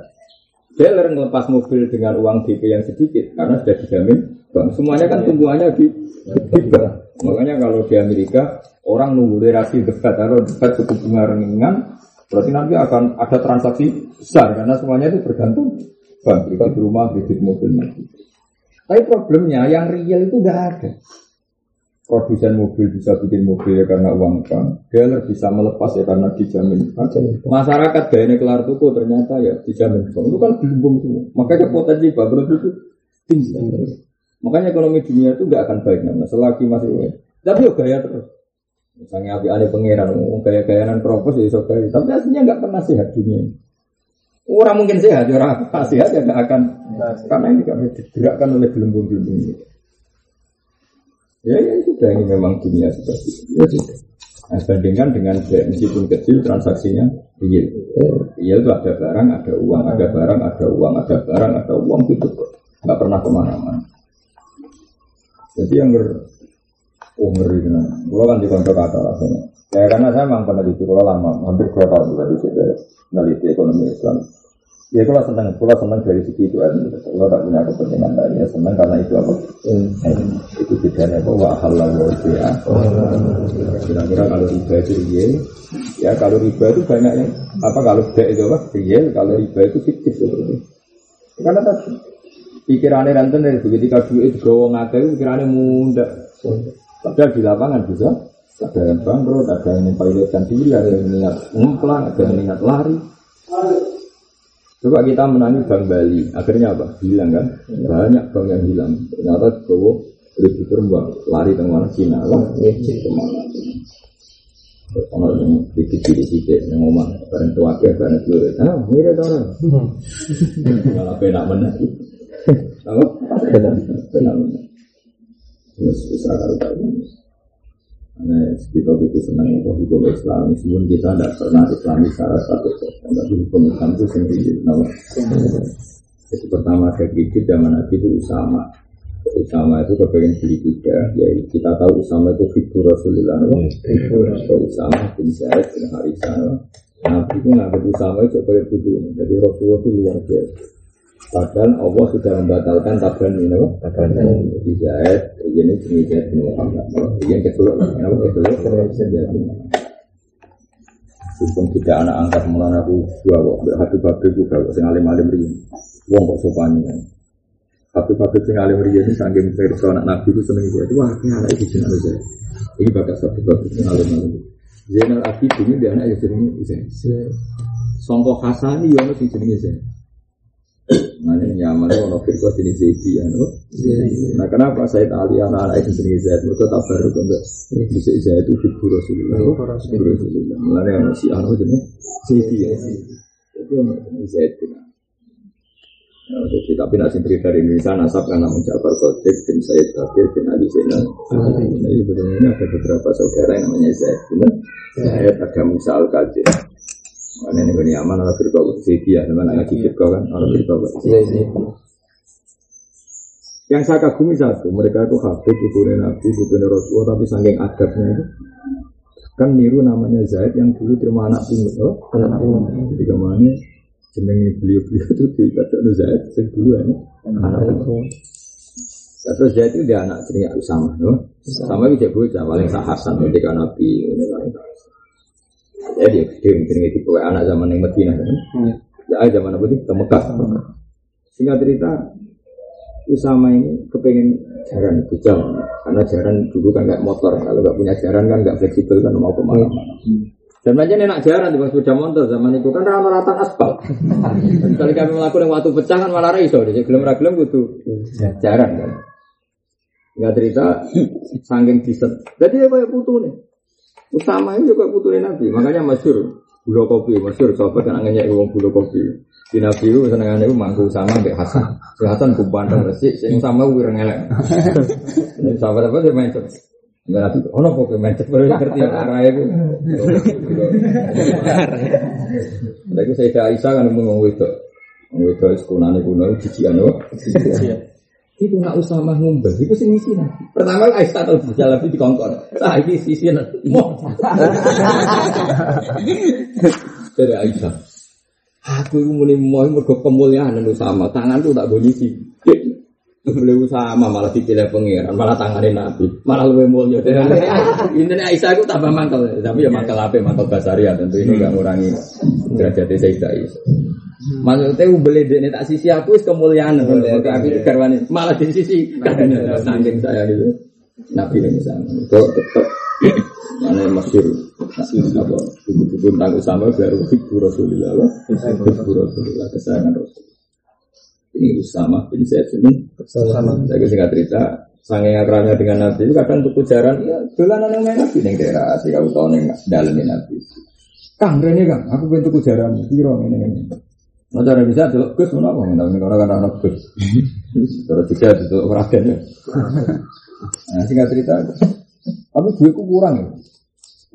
dealer ngelepas mobil dengan uang DP yang sedikit karena sudah dijamin bank. Semuanya kan tumbuhannya di, bank. Makanya kalau di Amerika orang nunggu durasi dekat atau dekat suku bunga ringan berarti nanti akan ada transaksi besar karena semuanya itu bergantung bank. Kita di rumah kredit mobil nanti. Tapi problemnya yang real itu nggak ada. Produsen mobil bisa bikin mobil ya karena uang bank, dealer bisa melepas ya karena dijamin. Masyarakat gayanya kelar tuku ternyata ya dijamin bank. Itu kan belum semua. Makanya potensi bangkrut itu tinggi. Makanya ekonomi dunia itu nggak akan baik namanya selagi masih baik. Tapi ya gaya terus. Misalnya api ada pangeran, gaya-gayaan propos ya gaya. Tapi aslinya nggak pernah sehat dunia. Orang mungkin sehat, ya orang sehat ya nggak akan karena ini kan digerakkan oleh gelembung-gelembung ini. Ya, ya sudah ini memang dunia seperti itu. Ya, Nah, bandingkan dengan meskipun kecil transaksinya real. Real itu ada barang, ada uang, ada barang, ada uang, ada barang, ada uang gitu. Nggak pernah ke mana-mana. Jadi yang ber, oh ngeri kan. Kalau kan di kantor kata rasanya. Ya karena saya memang pernah di kalau lama, hampir dua tahun juga di situ meneliti ekonomi Islam. Ya kalau senang, kalau senang dari segi itu kan, kalau tak punya kepentingan lain ya senang karena itu apa? Hmm. Itu bedanya apa? Wa halal wa ya. Kira-kira kalau riba itu real, ya kalau riba itu banyak yang apa kalau B itu apa? Real, kalau riba itu fiktif seperti Karena tadi pikirannya ranten dari ketika duit gawang itu pikirannya muda. Padahal di lapangan bisa ada yang bangkrut, ada yang mempilotkan diri, ada yang niat ngemplang, ada yang niat lari. Coba kita menangi Bank Bali, akhirnya apa? Hilang kan? Banyak bank yang hilang. Ternyata bawa ribu terbang, lari ke mana Cina lah, ke mana? Yang dikit dikit dikit yang ngomong, bareng tua ke bareng tua, ah mirip orang, malah penak mana? Apa? Penak, penak mana? Terus bisa kalau tahu. Karena kita butuh senang itu hukum Islam, meskipun kita tidak pernah Islami secara status, tapi hukum Islam itu sendiri. Nama. Jadi pertama saya kredit zaman Nabi itu Usama. Usama itu kepengen beli kuda, ya kita tahu Usama itu figur Rasulullah, figur Usama bin Zaid bin Harithah. Nabi itu nggak Usama itu boleh butuh, jadi Rasulullah itu luar biasa. Padahal Allah sudah membatalkan taban ini, apa? Taban Jadi Zaid, ini jenis Zaid bin Muhammad. Yang kedua, apa kedua? Hukum tidak anak angkat mulai aku dua kok, hati babi aku gak sing alim alim rian. Wong kok sopannya. Hati babi sing alim rian ini sanggeng versi anak nabi itu seneng dia. Wah, ini anak itu jeneng aja. Ini bakat satu babi sing alim alim. Zainal Abidin ini dia anak yang jenenge Zain. Songkok Hasan ini yang si jenenge Ini nyaman itu ono firqah jenis Zaidi ya Nah kenapa Said Ali anak-anak itu jenis Zaid? Mereka tak baru kembali Bisa Zaid itu figur Rasulullah. Figur Rasulullah. Mulanya ono si Anu jenis? Zaidi ya. Itu ono Zaid Ya, jadi tapi nasi cerita dari Indonesia nasab karena Ja'far Sodik bin Said Bakir bin Ali Zainal. Jadi sebenarnya ada beberapa saudara yang namanya Zaid bin Zaid. Ada Musa Al Qadir. Mana ini punya aman orang berbau dia, mana ngaji firqa kan? Orang berbau Yang saya kagumi satu, mereka itu habib, ibu nabi, ibu Rasulullah, tapi saking adabnya itu kan niru namanya Zaid yang dulu terima anak tunggu oh Anak tunggu. jadi ke mana jenenge beliau beliau itu dikata Zaid sing dulu ya anak tunggu terus Zaid itu dia anak jenenge Usama no? sama itu bocah paling sah Hasan ketika Nabi ini paling jadi dia jenenge tipe anak zaman yang Medina kan? Ya zaman apa itu ke Mekah. Singkat cerita Usama ini kepengen jaran bujang karena jaran dulu kan nggak motor. Kalau nggak punya jaran kan nggak fleksibel kan mau ke mana-mana. Dan macam enak jaran di sepeda motor zaman itu. Kan rata-rata aspal. Kalau kami melakukan waktu pecah kan malah iso deh gelem gelem butuh jaran kan? Nggak cerita saking diset. Jadi ya kayak putu nih Usama ini juga putu Nabi makanya masyur gula kopi masyur coba kan angannya uang gula kopi di Nabi itu senengannya itu mangku sama Mbak Hasan. Si Hasan kupandang resik, sing sama gue ngelek. Ini sahabat apa dia mencet. Mbak Nabi, oh no kok mencet baru ngerti arah itu. Lagi saya Aisyah kan ngomong wedok. Ngomong wedok sekunane kuno jijian oh. Itu nak mah ngumpul, itu sing ngisi. Pertama Aisyah tahu berjalan di kongkon. Nah ini sisi nanti. Dari Aisyah. Aku itu muni mau mergo kemuliaan anu sama tangan tuh tak boleh sih. Beliau sama malah dipilih pengiran, malah tangannya Nabi, malah lebih mulia. Ini Aisyah itu tambah mangkel, tapi ya mangkel apa, mangkel basaria tentu ini nggak ngurangi derajat Sayyidah Aisyah. Maksudnya beli ini tak sisi aku is kemuliaan, tapi garwani malah di sisi saking saya gitu. Nabi ini sama, itu tetap mana masyur? Apa? Buku-buku tentang Usama baru Hibbu Rasulullah Hibbu Rasulullah kesayangan Rasul. Ini Usama bin Zaid ini. Saya singkat cerita Sange akrabnya dengan Nabi itu kadang tuku jaran ya dolanan yang main Nabi neng daerah asli kamu tahu neng dalamnya Nabi. Kang Rene Kang? Aku pengen tuku jaran ini ini Nah, cara bisa delok Gus apa ngene orang kan anak Gus. Terus juga itu ragen ya. Nah, singkat cerita tapi duitku kurang ya.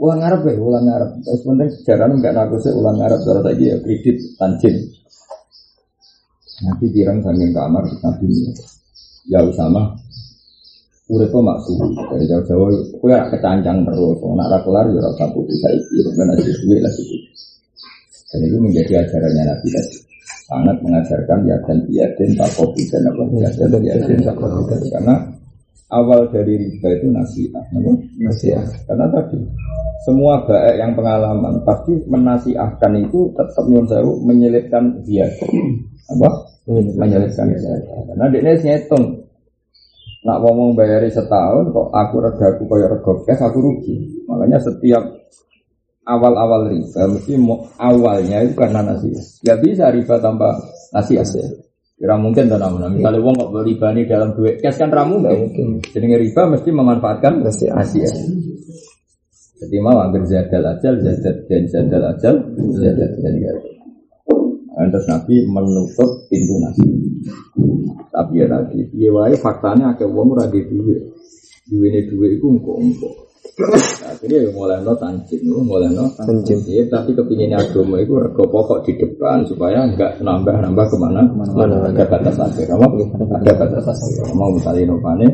Ulang Arab ya, ulang Arab. Terus penting sejarah enggak naku sih ulang Arab. Cara lagi ya kredit tanjin. Nanti dirang saking kamar nanti ya Usama. Udah tuh maksud dari jauh-jauh, aku ya kecancang terus. Nak kelar ya putih saya karena si duit lah sih. Dan itu menjadi ajarannya Nabi tadi. Sangat mengajarkan ya dan biadin takobi dan apa ya dan biadin takobi karena awal dari riba itu nasihat? Nasihat. Karena tadi semua baik yang pengalaman pasti menasihatkan itu tetap nyuwun sewu menyelipkan dia apa? Menyelipkan dia karena dia ini ngitung nak ngomong bayari setahun kok aku regaku kaya rego cash aku rugi. Makanya setiap awal-awal riba mesti mau- awalnya itu karena nasihat ya bisa riba tanpa nasihat ya Kira mungkin dan namun misalnya wong kok riba ini dalam duit cash kan ramu nggak mungkin jadi riba mesti memanfaatkan Nasihat. nasihat jadi mau agar zadal ajal, zadal dan zadal ajal, zadal dan. Nah, Terus Nabi menutup pintu nasi. Tapi ya tadi, iya wae faktanya akeh wong ora duwe. Duwene duwe iku engko-engko. Akhirnya ya mulai no tanjin, no, mulai no Tanjim. Iya, tapi kepinginnya agama itu rego pokok di depan supaya enggak nambah-nambah ke mana mana ada batas akhir, apa? Ada batas akhir. Mau misalnya inovane,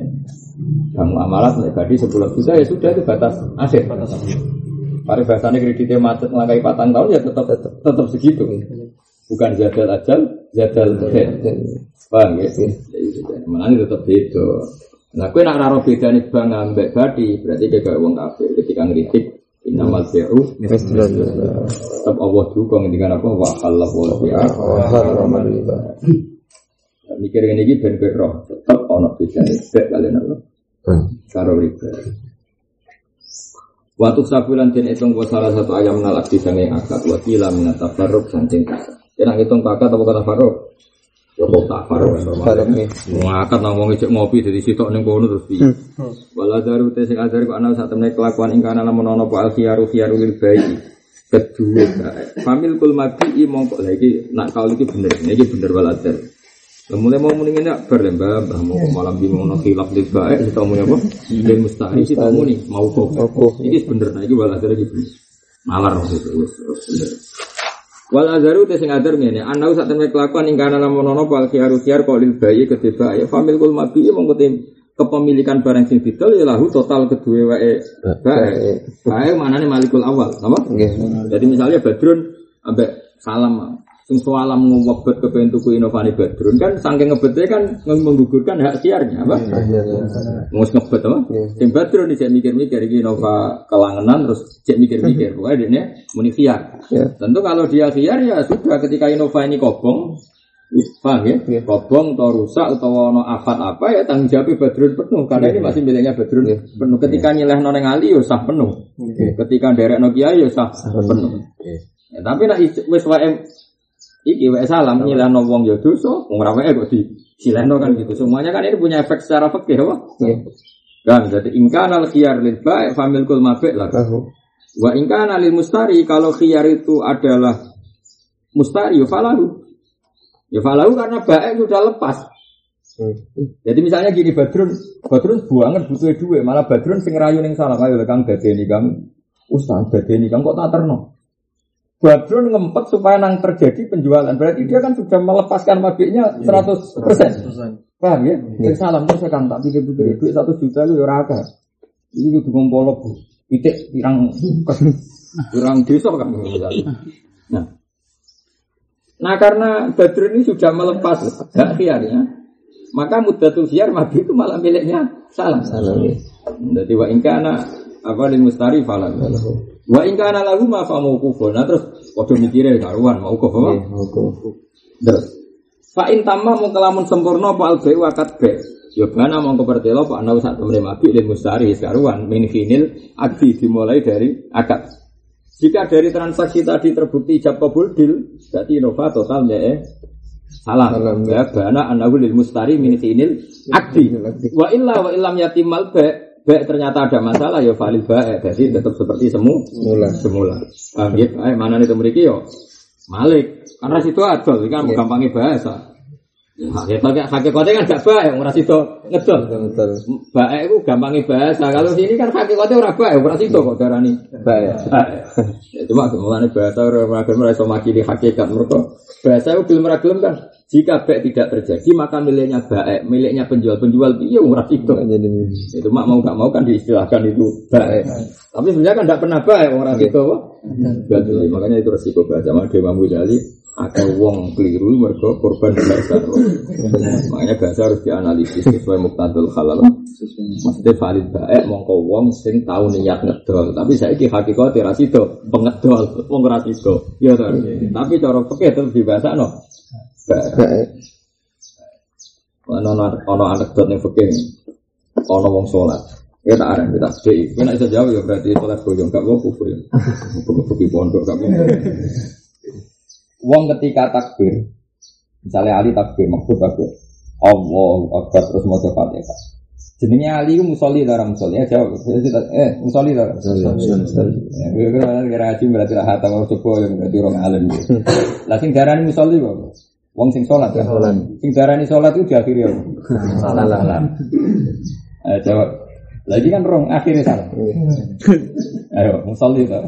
kamu amalat nih tadi sepuluh juta ya sudah itu batas akhir. Akhir. Bahasanya kreditnya macet melangkai patang tahun ya tetap tetap segitu. Bukan zadal ajal, zadal dead. Paham ya? Mana tetap beda. Nah, kue nak raro beda nih bang ambek badi, berarti dia kayak wong kafir. Ketika ngeritik inamal bi'u tetap Allah dukung ngendikan apa? Wa halal wa bi'a mikir ini iki ben roh tetep ana bedane bek kalian apa karo riba. Waktu sabulan dan hitung salah satu ayam nalak di sana yang akad wakila minat tafaruk sancing kasa. Kena hitung kakak atau kata faruk? Ya kok tak Faruk nih. Ngakak nang wong ijek ngopi dari sitok ning kono terus piye. Wala daru te sing ajar kok ana sak temne kelakuan ing kana lamun ana apa al khiyaru lil bayi. Kedua bae. Famil kul mabi mongko lha iki nak kaul iki bener. Iki bener wala dar. Mulai mau muni ngene bar mbah mbah mau malam di mau khilaf lil bae kita muni apa? Lil mustahil kita muni mau kok. Iki bener nah iki wala dar iki bener. Malar maksudnya bener. Wal azaru te sing adar ngene, ana sak temne kelakuan ing kana ana pal khiyaru khiyar kok lil bayi kedhe bayi famil kul mabi mongko te kepemilikan barang sing didol ya lahu total kedua wae bae. Bae manane malikul awal, apa? Jadi misalnya Badrun ambek salam sing salam ngwebet kepen tuku inovasi Badrun kan saking ngebete kan menggugurkan hak siarnya apa? Ngus ngebet apa? Sing Badrun dicek mikir-mikir iki Innova kelangenan terus cek mikir-mikir. Pokoknya dia muni khiar. Tentu kalau dia khiar ya sudah ketika Innova ini kobong paham ya? Iya. Kobong atau rusak atau ono afat apa ya tanggung jawab Badrun penuh karena ini masih miliknya Badrun penuh. Ketika nyileh noneng Ali ya sah penuh. Ketika derek Nokia ya sah penuh. Ya, tapi nak wis wae iki wae salam nyilehno wong ya dosa, wong ra wae kok di silehno kan gitu. Semuanya kan ini punya efek secara fikih apa? Kan jadi ingkana al khiyar lil ba'i familkul mabi' lah. Wa ingkana lil mustari kalau khiyar itu adalah mustari ya falahu. Ya falahu karena baik sudah lepas. Jadi misalnya gini Badrun, Badrun buangan butuh duit, malah Badrun sing rayu ning salah ayo Kang dadeni Kang Ustaz dadeni Kang kok tak terno. Badrun ngempet supaya nang terjadi penjualan. Berarti dia kan sudah melepaskan mabiknya 100%. Paham ya? Sing salam terus Kang tak pikir-pikir duit 1 juta lu ya ora. Ini kudu ngompolok. Pitik pirang pirang desa kan. Nah, Nah karena Badrun ini sudah melepas hak khiarnya, maka mudatul khiyar mabit itu malah miliknya salam. Salam. Jadi wa ingkana apa lil mustari falam. Wa ingkana lahu ma fa mauqufun. Nah terus padha mikire karuan mauquf apa? Terus fa in tamma mung kelamun sempurna apa al wakat be. Ya bana mongko pertelo pak nau sak temene mabit lil mustari karuan min khinil dimulai dari akad. Jika dari transaksi tadi terbukti ijab kabul deal, berarti Innova total ya salam. Salam, Ya bana anahu lil mustari min khinil akdi. Wa illa wa illam yatimal ba ba ternyata ada masalah ya valid ba jadi tetap seperti semu Semula. semula. Paham ya? Eh, mana itu memiliki yo Malik. Karena situ ada, ini kan Iya. gampangnya bahasa. Ya, Hakikatnya kan gak baik, ora situ ngedol. Baik itu gampangnya bahasa. Kalau sini kan hakikatnya ora baik, ora situ kok darani. Baik. ya, cuma mulane bahasa orang agama iso makili hakikat mereka. Bahasa itu belum ragilem kan. Jika baik tidak terjadi maka miliknya baik, miliknya penjual-penjual iya ora situ. Itu mak mau gak mau kan diistilahkan itu baik. Tapi sebenarnya kan tidak pernah baik orang itu apa? Jadi makanya itu resiko bahasa sama Dewa Mujali ada wong keliru mereka korban bahasa. makanya bahasa harus dianalisis sesuai muktadul halal. Maksudnya valid baik mongko wong sing tahu niat ngedol. Tapi saya ki hakikat ra sido pengedol, wong ra sido. Ya ta. Tapi cara fikih terus dibahasa no. baik. Ono ono ning fikih. Ono wong salat. Ya tak arang kita sedih. Kita bisa jawab ya berarti salat boyong gak mau ya. Kufur di pondok gak mau. Wong ketika takbir, misalnya Ali takbir, maksud takbir, Allah Akbar terus mau Fatihah. Jenenge Ali ku musolli darah musolli. Ya jawab. Eh, musolli darah. Ya, kira kira haji berarti lah hatam harus coba yang berarti orang alim. Lah sing darani musolli kok. Wong sing sholat kan. Sing darani sholat itu diakhiri apa? Salah. Ayo jawab. Lagi kan rong akhirnya salah. Ayo musolli to.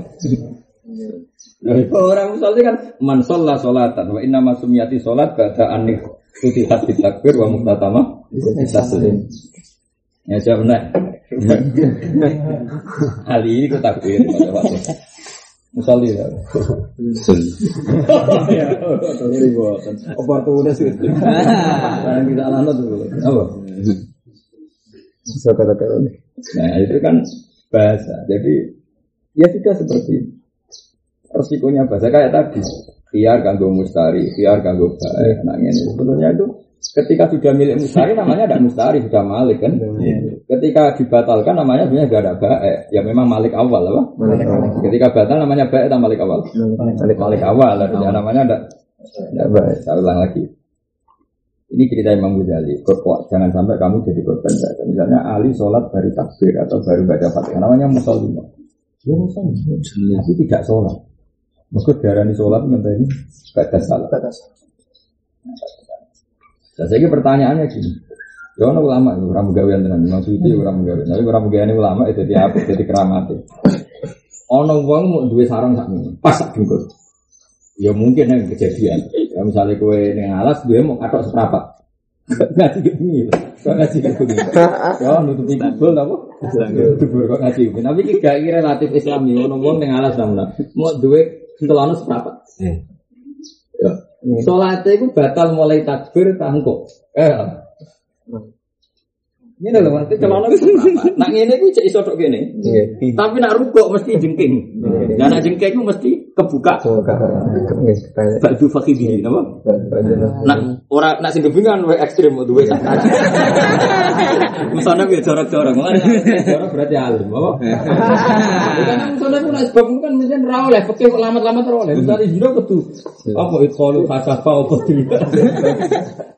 Orang musolli kan man sholla sholatan wa inna masumiyati sholat ba'da anik futihat takbir wa muktatama taslim. Ya jawab nah. Ali itu takbir pada waktu. Musolli ya. Ya, ini bosan. Oportunis itu. Yang kita alami dulu. Apa? Katakan ini. Nah itu kan bahasa. Jadi ya sudah seperti itu. Resikonya bahasa kayak tadi. Biar ganggu mustari, biar ganggu baik. Nah ini sebetulnya itu ketika sudah milik mustari namanya tidak mustari sudah malik kan. Ketika dibatalkan namanya sebenarnya tidak ada baik. Ya memang malik awal apa? Ketika batal namanya baik atau malik awal? Malik, malik awal. Artinya namanya tidak tidak baik. Saya ulang lagi. Ini cerita Imam Ghazali. Kok jangan sampai kamu jadi korban bahasa. Misalnya Ali sholat baru takbir atau baru baca fatihah. Namanya musolli. Dia musolli. Tapi tidak sholat. Maka darani sholat minta ini batas salah. Nah, saya pertanyaannya gini. Ya ono ulama itu orang gawean tenan, Imam Suyuti orang gawean. Tapi orang gawean ulama itu jadi apa? Jadi keramat. Ono wong mau duwe sarang sak ini, pas sak dengkul. Ya mungkin yang kejadian. Ya misalnya kue neng alas, dia mau katok seprapat. Ngaji ke bengi. Kok ngaji ke bengi? Ya nutupi kubul apa? Kubur kok ngaji. Tapi iki gak iki relatif Islami. Ono wong ning alas namna. Mau duwe celana seprapat. Ya. Salatnya itu batal mulai takbir tangkuk. Eh. Ini lho, nanti celana seprapat. Nak ngene iku cek iso tok kene. Tapi nak rukuk mesti jengking. Dan nak jengking itu mesti kebuka. Baju fakih apa? Nak ora nak sing kebingungan wae ekstrim duwe sak kaji. Misalnya gue jorok-jorok, jorok berarti alim, apa? Karena misalnya gue nak sebab kan mungkin ra oleh, fakih kok lamat-lamat ra oleh. Misalnya hino ketu. Apa itu kalau fasafa apa tidak?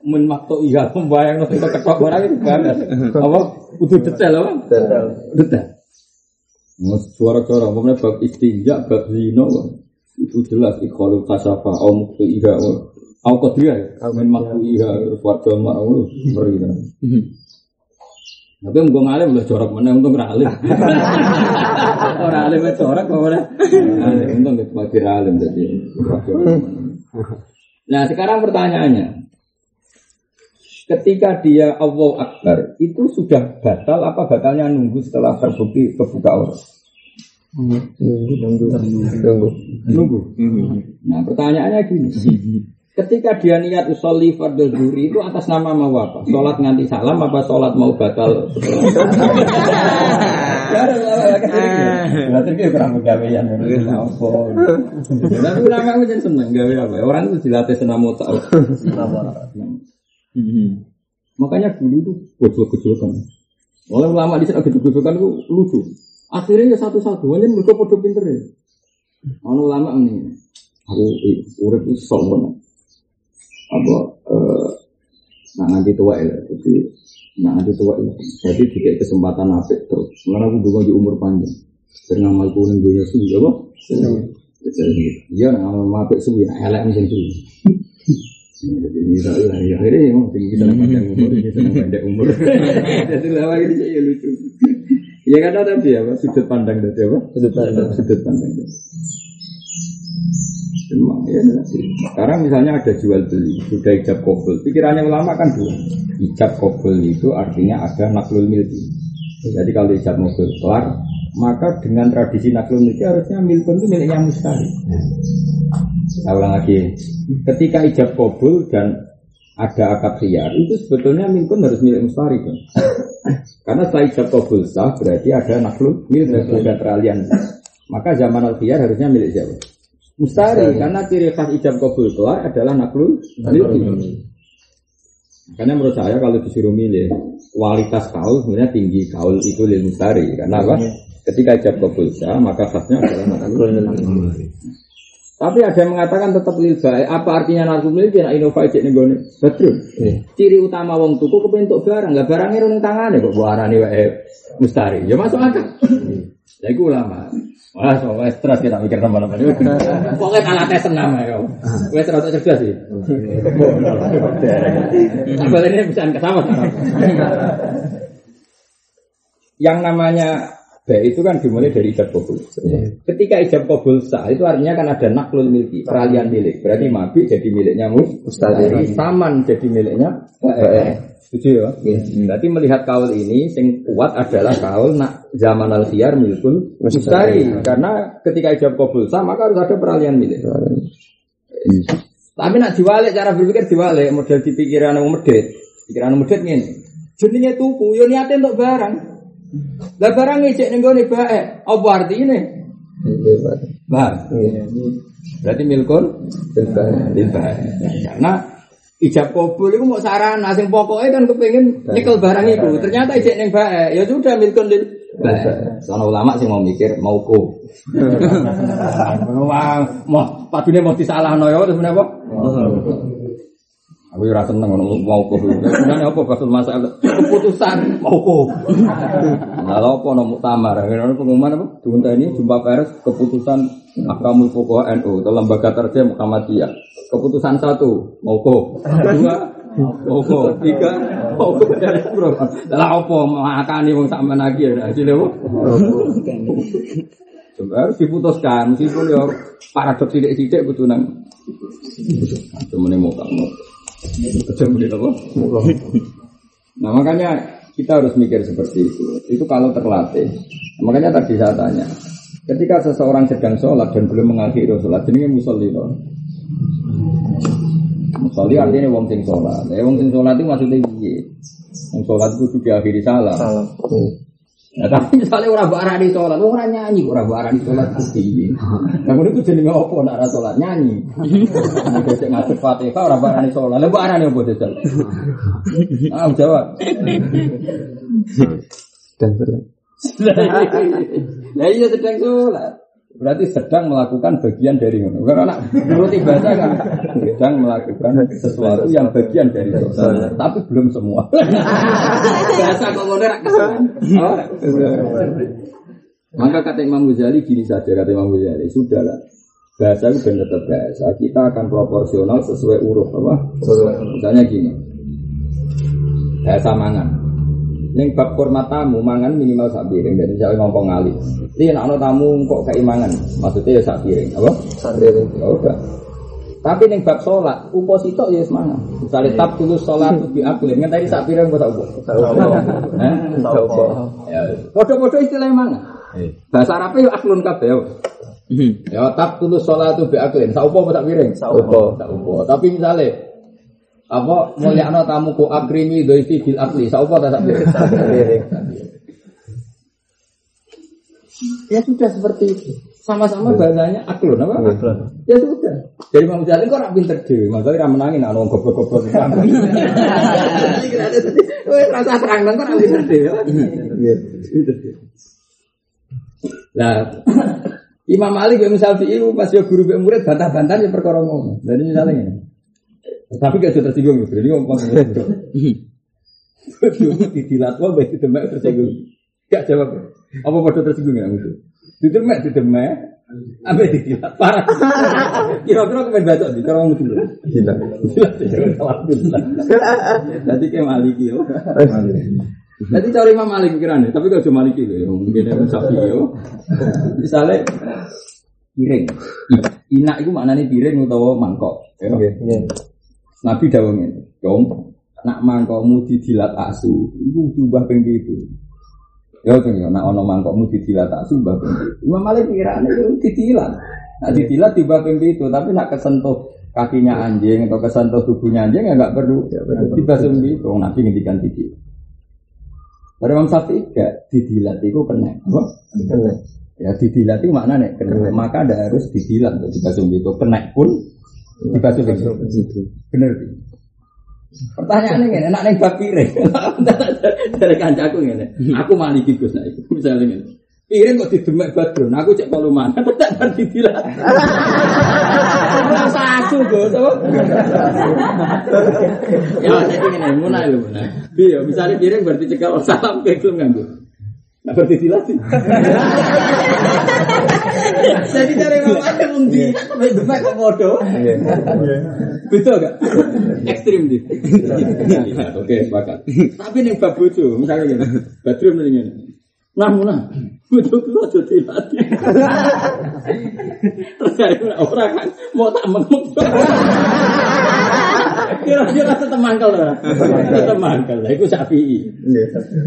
Men makto iya pembayang nang ketok barang itu banget. Apa? Kudu detail apa? Detail. Mas suara-suara, umpamanya bab istinja, bab zina, itu jelas ikhalu kasafa, au muktu iya, au kodriya, men maktu iya, terus warga ma'au, beri Tapi mau ngalim udah corak mana untung ralim. Orang alim itu corak kok mana? Untung itu makin alim jadi. Nah sekarang pertanyaannya, ketika dia Allah Akbar itu sudah batal apa batalnya nunggu setelah terbukti kebuka orang? Nunggu, nunggu, nunggu. Nunggu. Nah pertanyaannya gini, ketika dia niat usolli fardhu zuhri itu atas nama mau apa? Sholat nganti salam apa sholat mau batal? Berarti dia kurang pegawaian. Tapi ulama itu jadi seneng gawe apa? Orang itu dilatih senam otak. Makanya dulu tuh gojol-gojolkan. Oleh ulama di sana gojol-gojolkan itu lucu. Akhirnya ya satu-satu, hanya mereka podo pinter ya. Ono ulama ini, aku eh, urip itu sok banget. Apa, eh, nah nanti tua ya, jadi nah nanti tua ya. Jadi tidak kesempatan apik terus. Sebenarnya aku juga di umur panjang. Dengan ngamal kuning dunia suwi, apa? Iya, ngamal apik suwi, nah elek mesin suwi. Ini ya akhirnya ya tinggi sana panjang umur, ini pendek umur. Jadi lama ini saya lucu. Ya karena tadi apa sudut pandang tadi apa? Sudut pandang. Sudut pandang. Memang ya nanti. Sekarang misalnya ada jual beli, sudah ijab kabul. Pikirannya ulama kan dua. Ijab kabul itu artinya ada naklul milki. Jadi kalau ijab mobil kelar, maka dengan tradisi naklul milki harusnya milkun itu miliknya mustari. Saya ulang lagi. Ketika ijab kabul dan ada akad khiyar, itu sebetulnya milkun harus milik mustari kan? Karena setelah ijab kabul sah berarti ada naklul milk ada peralihan. Maka zaman al khiyar harusnya milik siapa? Mustari, karena ciri khas ijab kabul kelar adalah naklul milki. Makanya menurut saya kalau disuruh milih kualitas kaul sebenarnya tinggi kaul itu lil mustari. Karena apa? Ketika ijab kabul sah maka khasnya adalah milki. Tapi ada yang mengatakan tetap lil baik. Apa artinya naklul milki? Nak inova cek nih gone. Betul. Ciri utama wong tuku kepentuk barang, nggak barangnya ning tangane kok arani wae mustari. Ya masuk akal. Ya iku ulama. Wah, soalnya stres kita mikir teman-teman. Pokoknya kalah tes senam ya. Wes rada cerdas sih. Sampai ini bisa ke sama Yang namanya baik itu kan dimulai dari ijab kabul. Ketika ijab kabul sah itu artinya kan ada naklul milki, peralihan milik. Berarti mabik jadi miliknya mustari, saman jadi miliknya. Setuju ya? Berarti melihat kaul ini sing kuat adalah kaul nak zaman al khiyar milkul mustari. Karena ketika ijab kabul sah maka harus ada peralihan milik. Tapi nak diwalik cara berpikir diwalik model di pikiran yang medit. Pikiran medit ini. Jenenge tuku, yo niate untuk barang. Lah barang ngecek ning gone bae. Apa artine? Bah. Berarti milkun bil bae. Karena ijab kabul itu mau sarana sing pokoknya kan kepengin nyekel barang itu. Ternyata ijek ning bae. Ya sudah milkun bae. Soalnya ulama sih mau mikir mau ko. Wah, mau padune mau disalahno ya terus menapa? Aku ora seneng ngono mau kok. Sebenarnya apa kasul masalah keputusan mau kok. Lalu apa nomu tamar? Ini pengumuman apa? Junta ini jumpa pers keputusan Akamul Pokok NU atau lembaga terjah Muhammadiyah. Keputusan satu mau kok. Dua kok. Tiga kok dari bro. Lah apa makani wong sampean lagi ya hasilnya apa? harus diputuskan meskipun ya paradoks sidik-sidik butuh nang cuma mau kamu Aja boleh apa? Nah makanya kita harus mikir seperti itu. Itu kalau terlatih. Makanya tadi saya tanya, ketika seseorang sedang sholat dan belum mengakhiri sholat, jadi musolli loh. Musolli artinya wong sing sholat. Ya wong sing sholat itu maksudnya piye? Wong sholat itu diakhiri salam. Salam. Nah, tapi misalnya orang barani sholat, orang nyanyi, orang barani sholat kusti. Nah, kemudian itu jadi apa nak ada sholat nyanyi. Ini besok ngasih fatihah, orang barani sholat, lah barani apa jajal? Ah, jawab. Dan berat. Nah iya sedang sholat. Berarti sedang melakukan bagian dari mana? Karena anak menurut bahasa kan sedang melakukan sesuatu yang bagian dari sholat, tapi belum semua. bahasa kok ngono. Oh. Maka kata Imam Ghazali gini saja kata Imam Ghazali, sudahlah. Bahasa itu benar tetap bahasa. Kita akan proporsional sesuai urut apa? Misalnya gini. Bahasa mangan. Yang bab hormat tamu mangan minimal sak piring dan misalnya ngomong ngali. Ini nak tamu kok kayak mangan, maksudnya ya sak piring, apa? Sandiri. Ya udah. Tapi ning bab sholat, upo sitok ya semangat. Misalnya tab tulus sholat terus diakulin, ngenteni sak piring kok sak upo. Eh? Saupo. Ya, podo-podo istilahnya mana? Bahasa Arabnya ya aklun kabeh. ya. Ya tab tulus sholat itu biaklin, sak apa sak piring? Sak upo. Sak upo. Tapi misalnya apa mulyakno tamuku akrimi doifi bil akli, sak upo tak sak. Ya sudah seperti itu. Sama-sama bahasanya aklun apa? Aklun. Ya sudah. Jadi Imam Ghazali kok rak pinter dhewe, makanya ra menangin ana wong goblok-goblok. Wes rasa terang kok rak pinter dhewe. Pinter dhewe. Lah Imam Malik yang misal itu pas yo guru murid bantah-bantah ya perkara ngono. Jadi misalnya ini. Tapi gak sudah tersinggung gitu. Ini ngomong gitu. Didilat wong baik didemek tersinggung. Gak jawab. Apa pada tersinggung ya itu? Didemek didemek. Apa didilat parah. Kira-kira kemen batok di cara ngomong dulu. Gila. Ya, alhamdulillah. Jadi kayak Maliki yo. Nanti cari Imam Malik pikirannya, tapi kalau cuma Maliki loh, ya. mungkin ada sapi yo. Misalnya piring, inak itu maknanya piring atau mangkok. ya. Nabi dawang ini, dong, nak mangkokmu didilat asu, itu diubah ping itu. Ya kan ya, nak ono mangkokmu didilat asu, ubah ping pitu. Imam Malik pikirannya itu didilat. Nak didilat diubah ping itu, tapi nak kesentuh kakinya anjing atau kesentuh tubuhnya anjing ya nggak perlu. Dibasuh itu, Nabi ngendikan didilat. Pada Imam Syafi'i gak didilat itu kena. Apa? Kena. Ya didilat itu makna nih kena. Maka ada harus didilat untuk dibasuh itu. Kena pun dibasuh itu. Begitu. Bener. Pertanyaannya ngene, enak ning bab piring. Dari kancaku ngene. Aku maliki Gus iku. Misale ngene. Piring kok didemek badron, aku cek kalau mana, tetap kan didilat. Rasa aku Gus, apa? Ya, ngene, mulai lho, mulai. Iya, misalnya piring berarti cekal salam ke gelem nganggo. Nah, berarti dilatih. Jadi dari mama ada mundi, demek kok bodoh. Betul gak? Ekstrim di. Oke, sepakat. Tapi nih bab bojo, misalnya gini, badrum nih gini. Nah, nah, bojo ku aja dilatih. Terus orang kan mau tak mengemuk. Kira-kira tetap mangkel lah. Tetap mangkel lah. Itu sapi.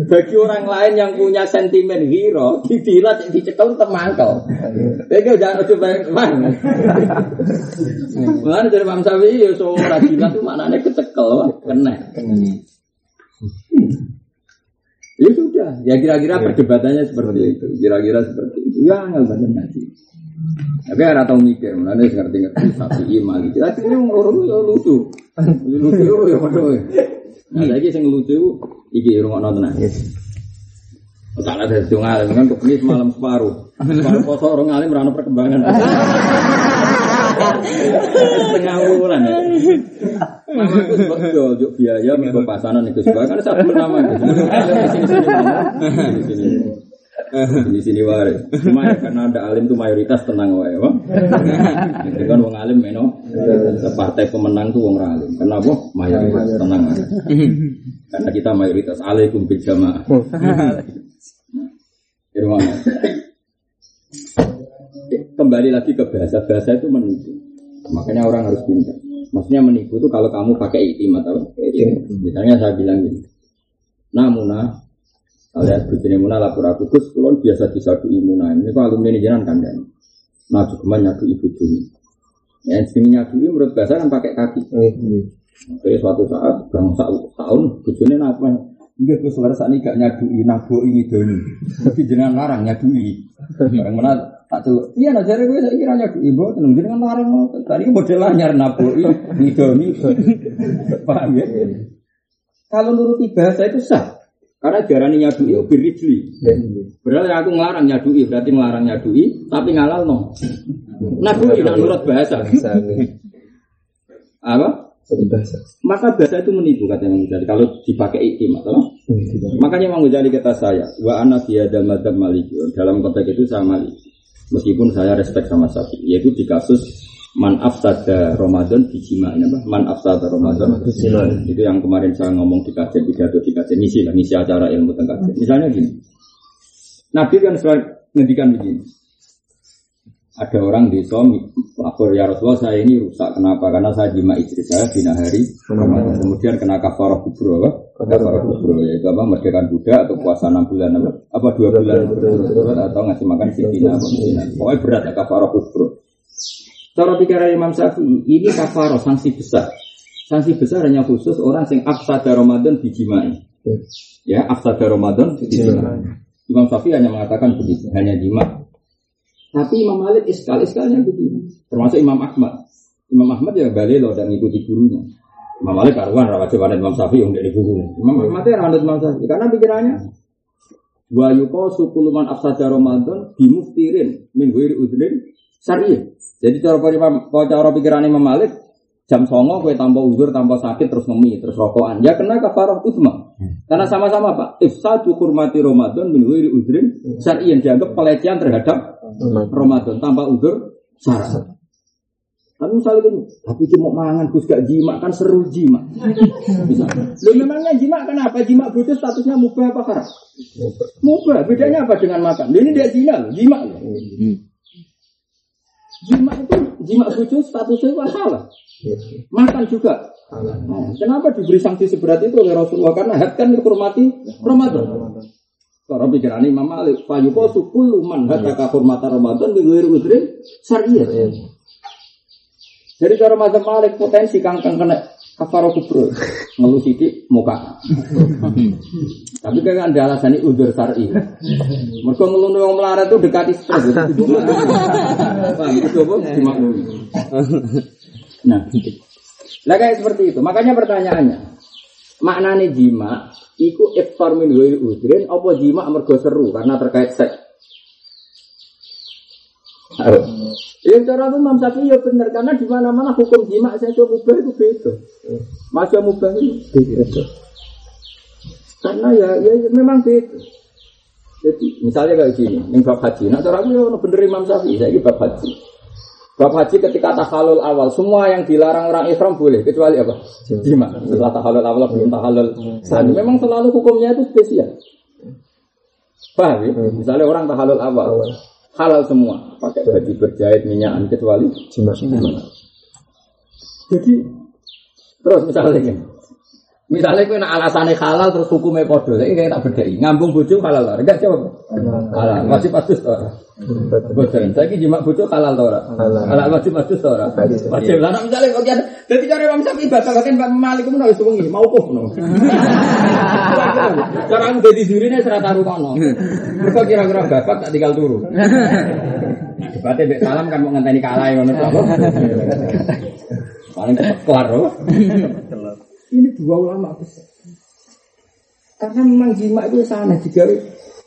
Bagi orang lain yang punya sentimen hero, didilat, dicekel tetap mangkel. Jadi jangan coba mana. Mana dari Imam Syafi'i ya seorang dilat itu maknanya kecekel, kena. Ya sudah, ya kira-kira perdebatannya seperti itu, kira-kira seperti itu. Ya nggak banyak ngaji. Tapi ada tahu mikir, mana sih ngerti-ngerti sapi iman gitu. Tapi ini orang ya lucu, lucu ya padahal. Nah, lagi yang lucu, iki nonton aja. Salah dari siung alim kan kepenis malam separuh. Separuh kosong orang alim merana perkembangan. Setengah bulan ya. Nama aku sebab jual juk biaya minggu pasanan itu sebab kan satu nama sini sini. Di sini wae. Cuma ya, karena ada alim tuh mayoritas tenang wae, Pak. Itu kan wong alim meno. Partai pemenang tuh wong alim. Kenapa? Mayoritas tenang wae. Karena kita mayoritas alaikum bil jamaah. Irwan. Kembali lagi ke bahasa. Bahasa itu menipu. Makanya orang harus pintar. Maksudnya menipu itu kalau kamu pakai iktimat apa? Misalnya saya bilang gini. Nah, Muna, kalian bujine Muna lapor aku, Gus, kulon biasa disadui Muna. Ini kok alumni ini jangan kandang. Nah, cukup nyadu ibu dulu. Ya, sing nyadui menurut bahasa kan pakai kaki. Oke, suatu saat, bang tahun, bujune apa? Enggak, gue suara saat ini gak nyadui, nabo ini doni. Tapi jangan larang nyadui. Barang mana tak tuh, iya nah jadi gue saya kira nyadui, ibu tenang jangan larang. Tadi model anyar nabo ini doni. Paham ya? Kalau nuruti bahasa itu sah. Karena jarani nyadui, birijli. Berarti aku ngelarang nyadui, berarti ngelarang nyadui, tapi ngalal no. Nyadui, nak nurut bahasa. Apa? bahasa. Maka bahasa itu menipu kata Imam Ghazali kalau dipakai iktimat, toh? Makanya Imam Ghazali kata saya, wa ana fi hadzal madzhab maliki. Dalam konteks itu saya malik. Meskipun saya respect sama Syafi'i, yaitu di kasus man afsada Ramadan di jima ini apa? Man afsada Ramadan. Itu yang kemarin saya ngomong di kajian pidato di kajian misi lah, misi acara ilmu tentang kajian. Misalnya gini, Nabi kan selalu ngendikan begini, ada orang di suami lapor ya Rasulullah saya ini rusak. Kenapa? Karena saya jima istri saya di hari Ramadan. Kemudian kena kafarah kubro apa? Kafarah kubro yaitu apa? Merdekakan budak atau puasa enam bulan apa? Apa dua bulan? Berturut-turut atau ngasih makan apa? Sitina pokoknya berat ya kafarah kubro cara pikiran Imam Syafi'i ini kafarah sanksi besar sanksi besar hanya khusus orang yang afsada Ramadan dijimai ya afsada Ramadan dijimai Imam Syafi'i hanya mengatakan begitu hanya jima tapi Imam Malik iskal iskalnya begini. Termasuk Imam Ahmad. Imam Ahmad ya balik loh dan ikuti gurunya. Imam Malik karuan rawat coba Imam Syafi'i yang dari bukunya. Imam Ahmad ya rawat Imam Syafi'i karena pikirannya wa yuko sukuluman afsaja Ramadan dimuftirin min wiri udrin syariah. Jadi cara Imam cara pikiran Imam Malik jam songo kue tanpa uzur tanpa sakit terus ngemi terus rokokan ya kena kafarah utma karena sama-sama pak ifsadu hormati Ramadan min wiri udrin syariah dianggap pelecehan terhadap Ramadan tanpa udur syarat. Tapi misalnya gini, tapi cuma mangan gus gak jima kan seru jima. Bisa. Lu memangnya jima kenapa? Jima butuh statusnya mubah apa haram? Mubah. Bedanya apa dengan makan? Ini dia jina jima. Jima itu jima butuh statusnya apa salah? Makan juga. Nah, kenapa diberi sanksi seberat itu oleh Rasulullah? Karena had kan dihormati Ramadan. Cara pikiran Imam Malik, fayuko sukul man hataka hormata Ramadan bigwir udrin syariah. Jadi cara mazhab Malik potensi kang kang kena kafaro kubro ngeluh sidik muka. Tapi kan ada alasan ini udur syari. Mereka ngeluh ngeluh melarat itu dekati? Dimaklumi. Nah, lah kayak seperti itu. Makanya pertanyaannya, maknanya jima iku iftar min udrin apa jima mergo seru karena terkait seks. Ya cara itu Imam Syafi'i ya benar karena di mana-mana hukum jima saya coba mubah itu beda. Masih mubah itu beda. Karena ya, ya, ya memang beda. Jadi misalnya kayak gini, ini bab haji. Nah cara aku ya bener Imam Syafi'i, saya bab haji. Bab haji ketika tahalul awal, semua yang dilarang orang Islam boleh, kecuali apa? Jima. Setelah tahalul awal belum tahalul sani. Memang selalu hukumnya itu spesial. Paham ya? Misalnya orang tahalul awal, halal semua, pakai baju. berjahit minyakan kecuali Jima. Jadi terus misalnya misalnya kau nak alasannya halal terus hukumnya podo, ini kayak tak bedai. Ngambung bojo halal lah, enggak jawab. Halal, masih pastus ora. Boten, saya jima bojo halal tora. Halal. Wajib pastus tora. Wajib. Lah misalnya kok jadi jadi cara Imam Syafi'i baca kan Pak Malik pun harus wengi, mau kok no. Cara aku dadi jurine serata rukono. Mergo kira-kira bapak tak tinggal turu. Debatnya Mbak Salam kan mau ngenteni kalah ngono to. Paling kelar loh. Ini dua ulama besar. Karena memang jima itu sana digawe.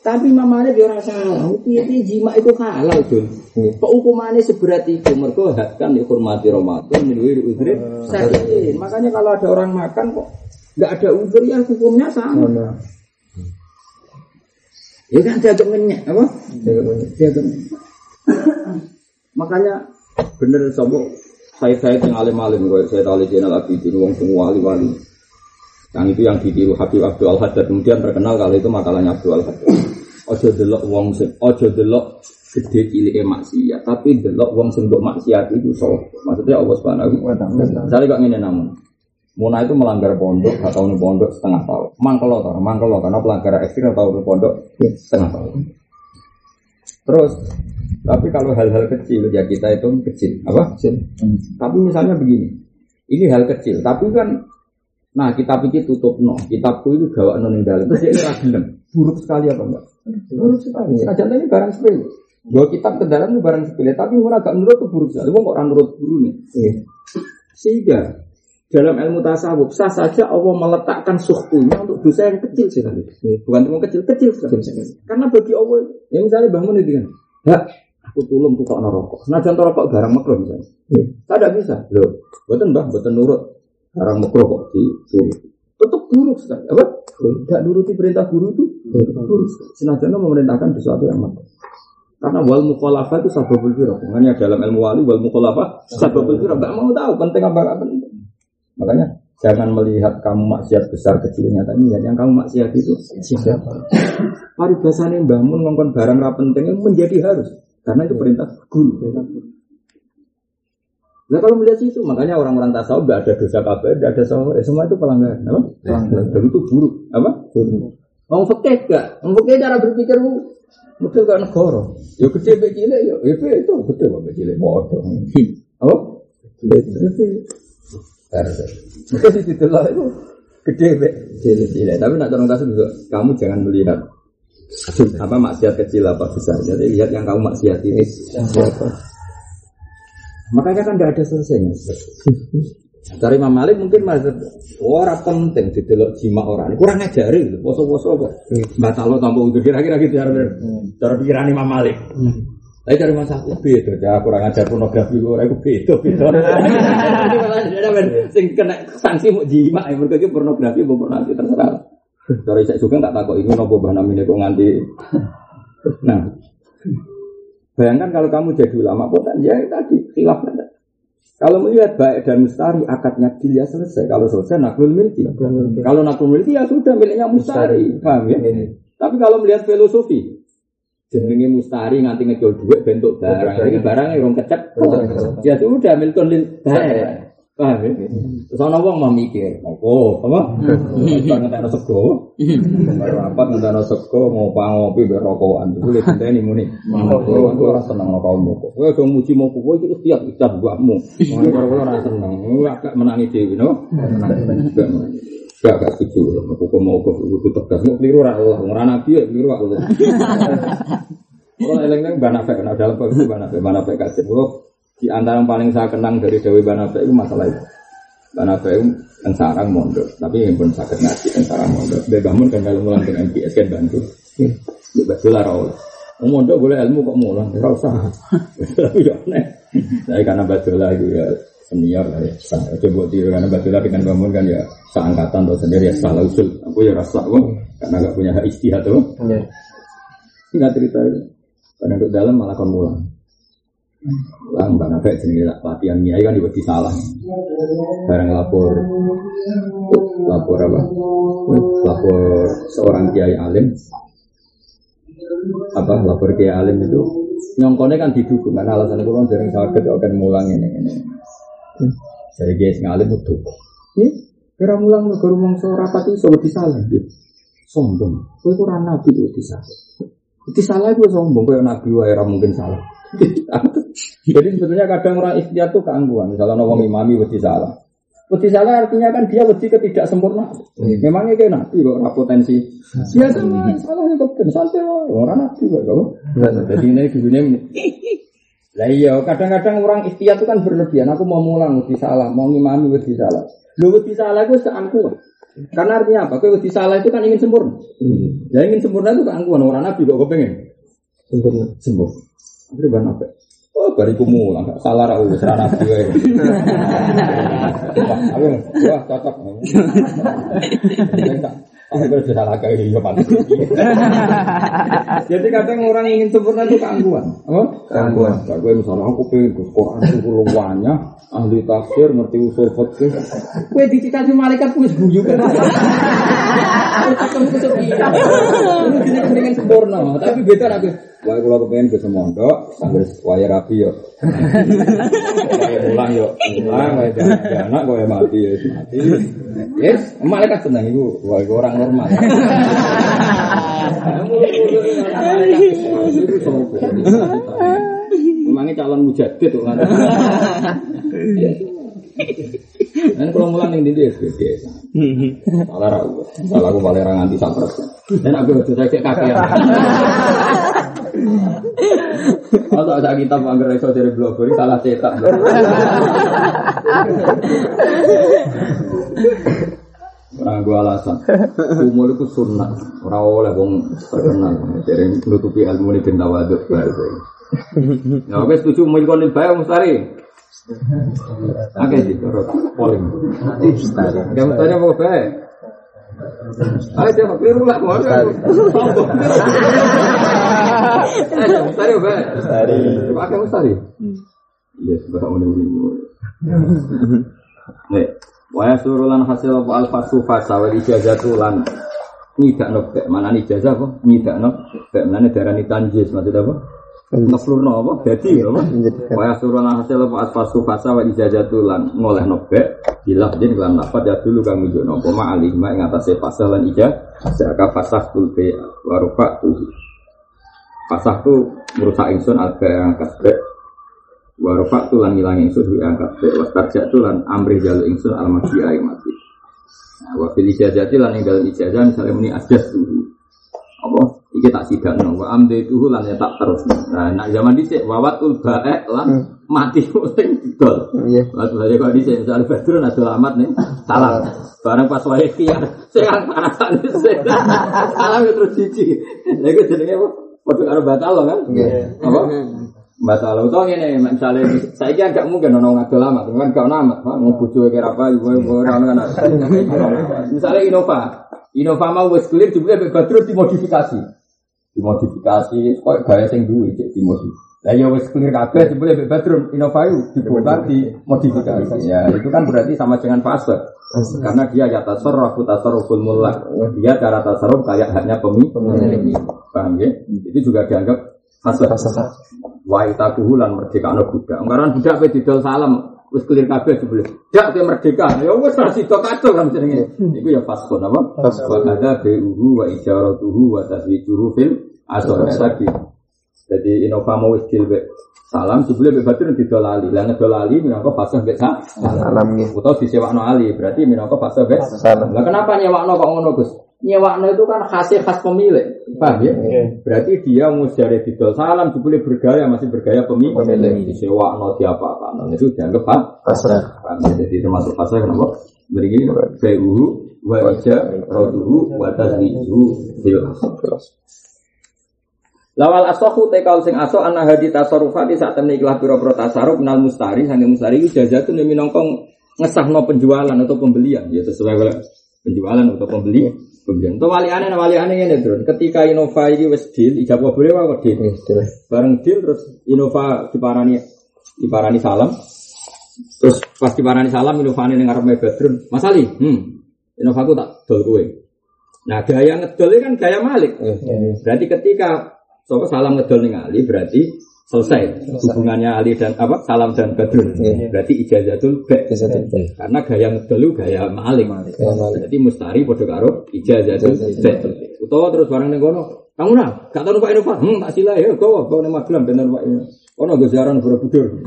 Tapi mamanya dia orang salah. Piye jima itu halal tuh. Kok hukumannya seberat itu? Mereka kan dihormati Ramadan, minuhi udhri. Sakit. Makanya kalau ada orang makan kok nggak ada udur ya hukumnya sama. Ya kan dianggap ngenyek, apa? Dianggap ngenyek. Makanya bener sobo saya saya yang alim alim saya tahu jenal abidin wong semua wali wali yang itu yang ditiru Habib Abdul Al Haddad kemudian terkenal kalau itu makalahnya Abdul Al Haddad ojo delok wong sing ojo delok gede cilik maksiat, tapi delok wong sing mbok maksiat itu so. Maksudnya Allah Subhanahu wa taala. Misalnya kok ngene namun. Muna itu melanggar pondok, gak nih pondok setengah tahun. Mangkel atau mangkel karena pelanggaran ekstrim atau pondok setengah tahun. Terus, tapi kalau hal-hal kecil ya kita itu kecil, apa? Kecil. Tapi misalnya begini, ini hal kecil, tapi kan, nah kita pikir tutup no, kitabku itu gawak non dalam, terus dia gelem, buruk sekali apa enggak? Buruk sekali. Nah, contohnya barang sepele. Bawa kitab ke dalam itu barang sepele, tapi mau agak menurut itu buruk sekali. Orang menurut guru nih. Sehingga dalam ilmu tasawuf sah saja Allah meletakkan suhtunya untuk dosa yang kecil sekali. Bukan cuma kecil, kecil sekali. Karena bagi Allah, ya misalnya bangun itu kan, hak aku tulung tuh kok rokok. Senajan rokok barang makro misalnya. Saya tidak bisa. Loh, buatan bah, buatan nurut barang makro kok di Tetap buruk sekali. Apa? Tidak nuruti perintah guru itu buruk sekali. Senajan memerintahkan sesuatu yang makro. Karena wal mukhalafah itu sababul firah. Makanya dalam ilmu wali wal mukhalafah sababul firah. Gak mau tahu penting apa gak penting. Makanya jangan melihat kamu maksiat besar kecilnya, tapi lihat yang kamu maksiat itu siapa. Paribasane bangun ngongkon barang ra penting menjadi harus karena itu perintah guru. Nah kalau melihat itu, makanya orang-orang tasawuf tidak ada dosa kabeh, tidak ada sahur, semua itu pelanggaran, apa? Pelanggaran. Dan itu buruk, apa? Buruk. Mau fakih gak? Mau fakih cara berpikir mungkin gak negara. Ya gede begini, ya itu itu gede kok begini, bodoh. Apa? Gede. Maka di situ lah itu gede be, cilik Tapi nak tolong kasih juga, kamu jangan melihat apa maksiat kecil apa besar. Jadi lihat yang kamu maksiat ini siapa. Makanya kan tidak ada selesainya. Dari Imam Malik mungkin masih orang penting di delok jima orang kurang gitu. Poso-poso kok. Batal lo tanpa untuk kira-kira gitu cara pikiran Imam Malik. Tapi dari masa aku beda, ya kurang ajar pornografi gue, aku beda, beda. Sing kena sanksi mau jima, ya mereka pornografi, mau pornografi terserah. Dari saya juga nggak takut ini nopo bah namanya kok nganti. Nah, bayangkan kalau kamu jadi ulama kok ya tadi khilaf Kalau melihat baik dan mustari, akadnya dia selesai. Kalau selesai naklul milki. Kalau naklul milki ya sudah miliknya mustari. Paham ya? Tapi kalau melihat filosofi, jenenge mustari nganti ngecul duit bentuk barang. Jadi barang yang kecep. Ya sudah milkun lil. Paham ya? Terus ana wong mau mikir, apa? Apa? Bang ngentekno sego. Rapat ngentekno sego mau pangopi ber rokokan. Boleh dinteni muni. Aku ora seneng kok kamu. Kowe aja muji mau kowe iki setiap ijab buatmu. Ora ora seneng. Agak menangi dhewe no. Gak gak setuju. Aku mau kok itu tegas. Mau keliru lah Allah. Ora nabi ya keliru Allah. Kalau eleng-eleng banafek, nah dalam itu banafek, banafek kasih. Kalau di antara yang paling saya kenang dari Dewi banafek itu masalah itu. Banafek itu yang sarang mondok, tapi yang pun sakit ngaji yang sarang mondok. Dia bangun kan kalau mulang dengan MPS kan bantu. Dia betul lah rawol. Mau mondok boleh ilmu kok mulang, tidak usah. Tapi ya aneh. Saya karena betul lah ya senior lah ya coba tiru karena batulah dengan bangun kan ya seangkatan atau sendiri ya salah usul aku ya rasa kok karena gak punya hak istihad tuh yeah. nggak cerita itu karena untuk dalam malah kon mulang lah mbak Nafek jenis latihan kiai kan juga salah barang lapor lapor apa lapor seorang kiai alim apa lapor kiai alim itu nyongkone kan didukung karena alasan itu kan dari sakit akan mulang ini ini jadi guys ngalim itu. Ini kira mulang negara mangsa rapat iso wedi salah. Sombong. Kowe ora nabi wedi salah. Wedi salah itu sombong kowe nabi wae mungkin salah. Jadi sebetulnya kadang orang ikhtiar itu keangguan. Misalnya nawang imami wedi salah. Wedi salah artinya kan dia wedi sempurna. Hmm. Memangnya kayak nabi kok ora potensi. Biasa mah salahnya kok santai orang nabi kok. Jadi ini dunia ini. Lah iya, kadang-kadang orang ikhtiar itu kan berlebihan. Aku mau mulang, wedi salah, mau ngimami wedi salah. Lu wedi salah itu keangkuhan. Karena artinya apa? Kau wedi salah itu kan ingin sempurna. Hmm. Ya ingin sempurna itu keangkuhan. Orang Nabi kok kau pengen sempurna. Sempurna. Apa apa? Oh, bariku mulang, salah ra wis ra nabi wae. Aku wah cocok. Aku sudah salah kayak gitu Jadi kadang orang ingin sempurna itu keangkuhan. Apa? Keangkuhan. Gue misalnya aku pengen ke Quran itu banyak, ahli tafsir, ngerti usul fikih. Gue dicicati malaikat gue guyu kan. Ketemu kesepian. Ini dengan sempurna, tapi beda aku. Wah, kalau kepengen ke semondok, sambil waya rapi yo. Waya pulang yo, pulang, waya anak, waya mati yo, mati. Yes, malaikat senang itu, wah itu orang normal. Memangnya calon mujadid tuh kan. Dan kalau mulang yang dia SBD, salah aku, salah aku paling anti sapres. Dan aku udah saya kakek. Kalau ada kitab anggar iso dari blog ini salah cetak. Orang gua alasan, umur itu sunnah, orang oleh wong terkenal, dari menutupi ilmu ini bintang waduk baru. Ya oke setuju mengonil bayar mustari. Oke sih, terus poling. Ya mustari mau baik. Ayo jangan keliru lah, mau Ayo mustari baik. Mustari. Pakai mustari. Iya, sebenarnya menunggu. Nih, Waya surulan hasil apa alfasu fasa wa ijazatu lan nyidak no bek mana ijazah apa nyidak no bek mana darah tanjis maksud apa ngeplur no apa jadi apa? Waya surulan hasil apa? Alfasu fasa wa ijazatu lan ngoleh no bek bilah jadi lan lapat ya dulu kami juga no koma alihma ing atasnya fasa lan ijah seaka fasah kulbe warufa tuh fasah tuh merusak ingsun alba yang kasbek Warofak tulan ngilang ingsun wi angkat be. Wastarja tulan amri jalu ingsun al masih aing mati. Nah, wa fil ijazah lan ing dalem ijazah misalnya muni asjas tuhu. Apa? Iki tak sidakno wa amde tuhu lan ya tak terus. Nah, nak zaman dhisik wawatul bae lan mati sing didol. Iya. Waktu saya kok dhisik misal Badrun ada alamat nih salam. Barang pas wae kiar sing parasan salam itu terus cici. Lha iku jenenge apa? Padha karo batal kan? Iya. Apa? Batal utawa ngene misalnya saiki agak mungkin ono ngadol amat kan gak ono amat mau bojo kira apa ibu ora ono kan misalnya Innova Innova mau wis clear mek Badrun dimodifikasi dimodifikasi koyo gaya sing duwe cek dimodifikasi. Lah ya wis clear kabeh jebule mek Badrun Innova itu dibongkar dimodifikasi. Ya itu kan berarti sama dengan fase. Karena dia ya tasarruf tasarruful mulak dia cara tasarruf kayak hanya pemilik. Paham ya? Itu juga dianggap fase. Wa itakuhu lan merdeka ana budak. Karena budak pe didol salam wis clear kabeh jebule. Dak ke merdeka. Ya wis ra sida kacau kan jenenge. Iku ya faskon apa? Wa kada bi'uhu wa ijaratuhu wa taswijuhu fil asor tadi. Jadi Innova mau wis dilbe salam jebule be batur didol ali. Lah ngedol ali minangka fase mbek sa Salam nggih. utawa disewakno ali. Berarti minangka fase mbek Salam. Lah kenapa nyewakno kok ngono Gus? Nyewakno itu kan hasil khas pemilik. Paham ya? Berarti dia musjare didol salam jebule bergaya masih bergaya pemilik. Pemilik. Disewakno diapa-apano itu dianggap apa? Pasrah. Ya? Jadi termasuk fase kenapa? Begini, Bai'uhu wa ija roduhu wa fil asr. Lawal asohu tekal sing aso anna hadi tasarrufati saat temen ikhlas pira-pira tasarruf nal mustari sange mustari iku jazatun yang minangka ngesahno penjualan atau pembelian ya sesuai penjualan atau pembeli pembelian. Itu wali aneh wali aneh ini Drun. Ketika Innova ini wis deal, ijab boleh wae deal. Bareng deal terus Innova diparani diparani salam. Terus pas diparani salam Innova ini ngarep Badrun. Mas Ali, hmm. Innova aku tak dol kowe. Nah, gaya ngedol kan gaya Malik. Berarti ketika Sopo salam ngedol ning Ali berarti selesai hubungannya Ali dan apa salam dan Badrun. Iya. Berarti ijazatul ba. Karena gaya itu gaya Malik. Berarti mustari padha karo ijazatul ba. Utawa terus barang ning kono. Kamu nah, gak tau numpak Innova. Hmm, tak sila ya, kau kau ning Magelang ben numpak ini. Ono go siaran Borobudur.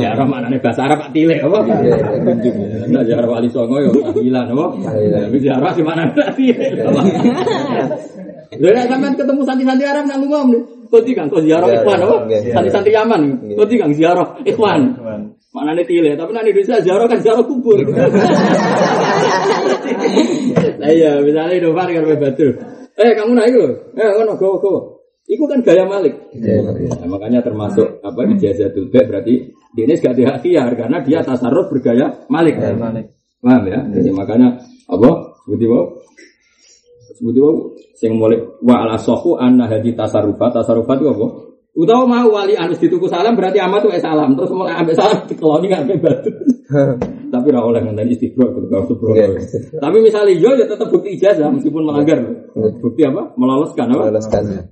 Ya ora manane bahasa Arab Pak Tilek apa? Nah, ziarah Wali Songo yo tahlilan apa? Ziarah di mana Pak Tilek. Lha sampean ketemu santri-santri Arab nang ngomong Kodi kan kok ziarah ikhwan apa? Santri-santri Yaman. Kodi kan ziarah ikhwan. Mana nih tile, tapi nanti Indonesia ziarah kan ziarah kubur. Nah iya, misalnya Indovar kan Batu. Eh kamu naik loh, eh ngono go go. Iku kan gaya Malik. Nah, makanya termasuk apa ijazatul ba berarti ini gak dihakiar karena dia tasarruf bergaya Malik. Paham ya? Jadi makanya apa? Seperti apa? Seperti apa? Sing mulai wa ala sohu anna hadi tasarrufat tasarrufat itu apa? Utawa mau wali anus dituku salam berarti amat tuh salam terus mulai ambil salam dikeloni nggak batu. Tapi ora oleh ngenteni istibro itu kalau subro. Tapi misalnya yo ya tetap bukti ijazah meskipun melanggar. Bukti apa? Meloloskan apa? Meloloskan.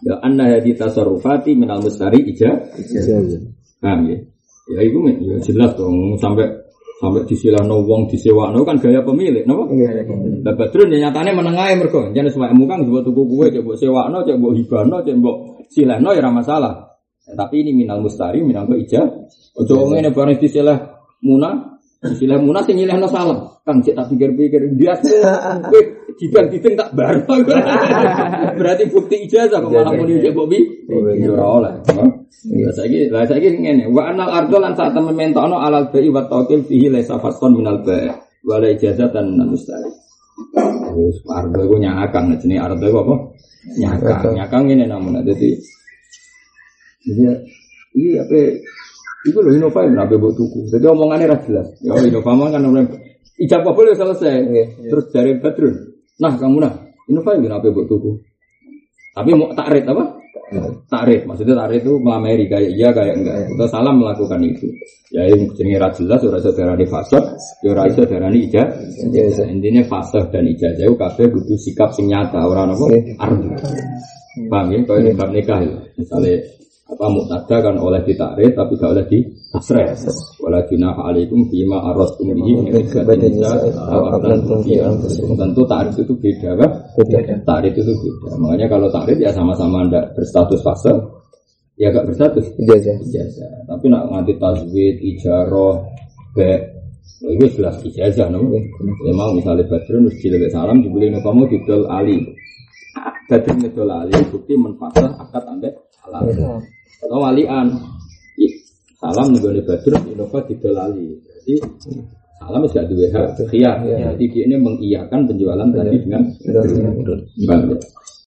Ya anna hadi tasarrufati minal mustari ija. Paham ya? Ya itu men, ya jelas dong sampai sampai disilah no wong disewakno kan gaya pemilik, no? Lah Badrun ya nyatane menengahe mergo jan sewakmu kan mbok tuku kue cek mbok sewakno cek mbok hibano cek mbok silahno ya ora masalah. Ya, tapi ini minal mustari minal kok ija. Ojo ngene bareng disilah muna Istilah munas sing nyilehno salam. Kang cek tak pikir-pikir dia kowe jidang dideng tak bar. Berarti bukti ijazah kok malah muni cek bobi. Ora oleh. Ya saiki lah saiki ngene. Wa anal ardo lan saat temen mentokno alal bai wa taqil fihi laisa fasqon minal bai. Wala ijazatan minal mustari. Wis ardo iku nyakang jenenge ardo iku apa? Nyakang. Nyakang ngene namun dadi Iya, iya apa itu loh Innova yang nabe buat tuku. Jadi omongannya ras jelas. Ya Innova mah kan orang ijab boleh selesai. Terus dari Badrun. Nah kamu nah Innova yang nabe buat tuku. Tapi mau takrit apa? Takrit. Maksudnya takrit itu melamari kayak iya kayak enggak. Kita salam melakukan itu. Ya yang jenis ras jelas. Ora saudara di fasad. Ya ora ijab. Intinya fasad dan ijazah itu kabeh butuh sikap sing nyata. Orang apa? Ardu. Paham ya? Kalau ini bab nikah. Misalnya apa muktada kan oleh ditarik tapi gak oleh di tasreh wala junah alaikum bima bihi khidmatin nisa aw aqlantum fi anfusikum tentu tarik itu beda kan tarik itu beda. Makanya kalau tarik ya sama-sama ndak berstatus fase ya gak berstatus. Ijazah. ijazah. Tapi nak nganti tajwid ijaroh be itu jelas ijazah, no? Ya mau misalnya Badrun, terus cilik salam, dibeli kamu didol Ali. Badrun ngedol Ali, bukti menfasah akad ambek halal. Atau walian. Ih, Salam nih gue badrun, Innova didolali. Jadi salam gak duwe hak khiyar. Jadi dia ini mengiyakan penjualan tadi dengan Bang.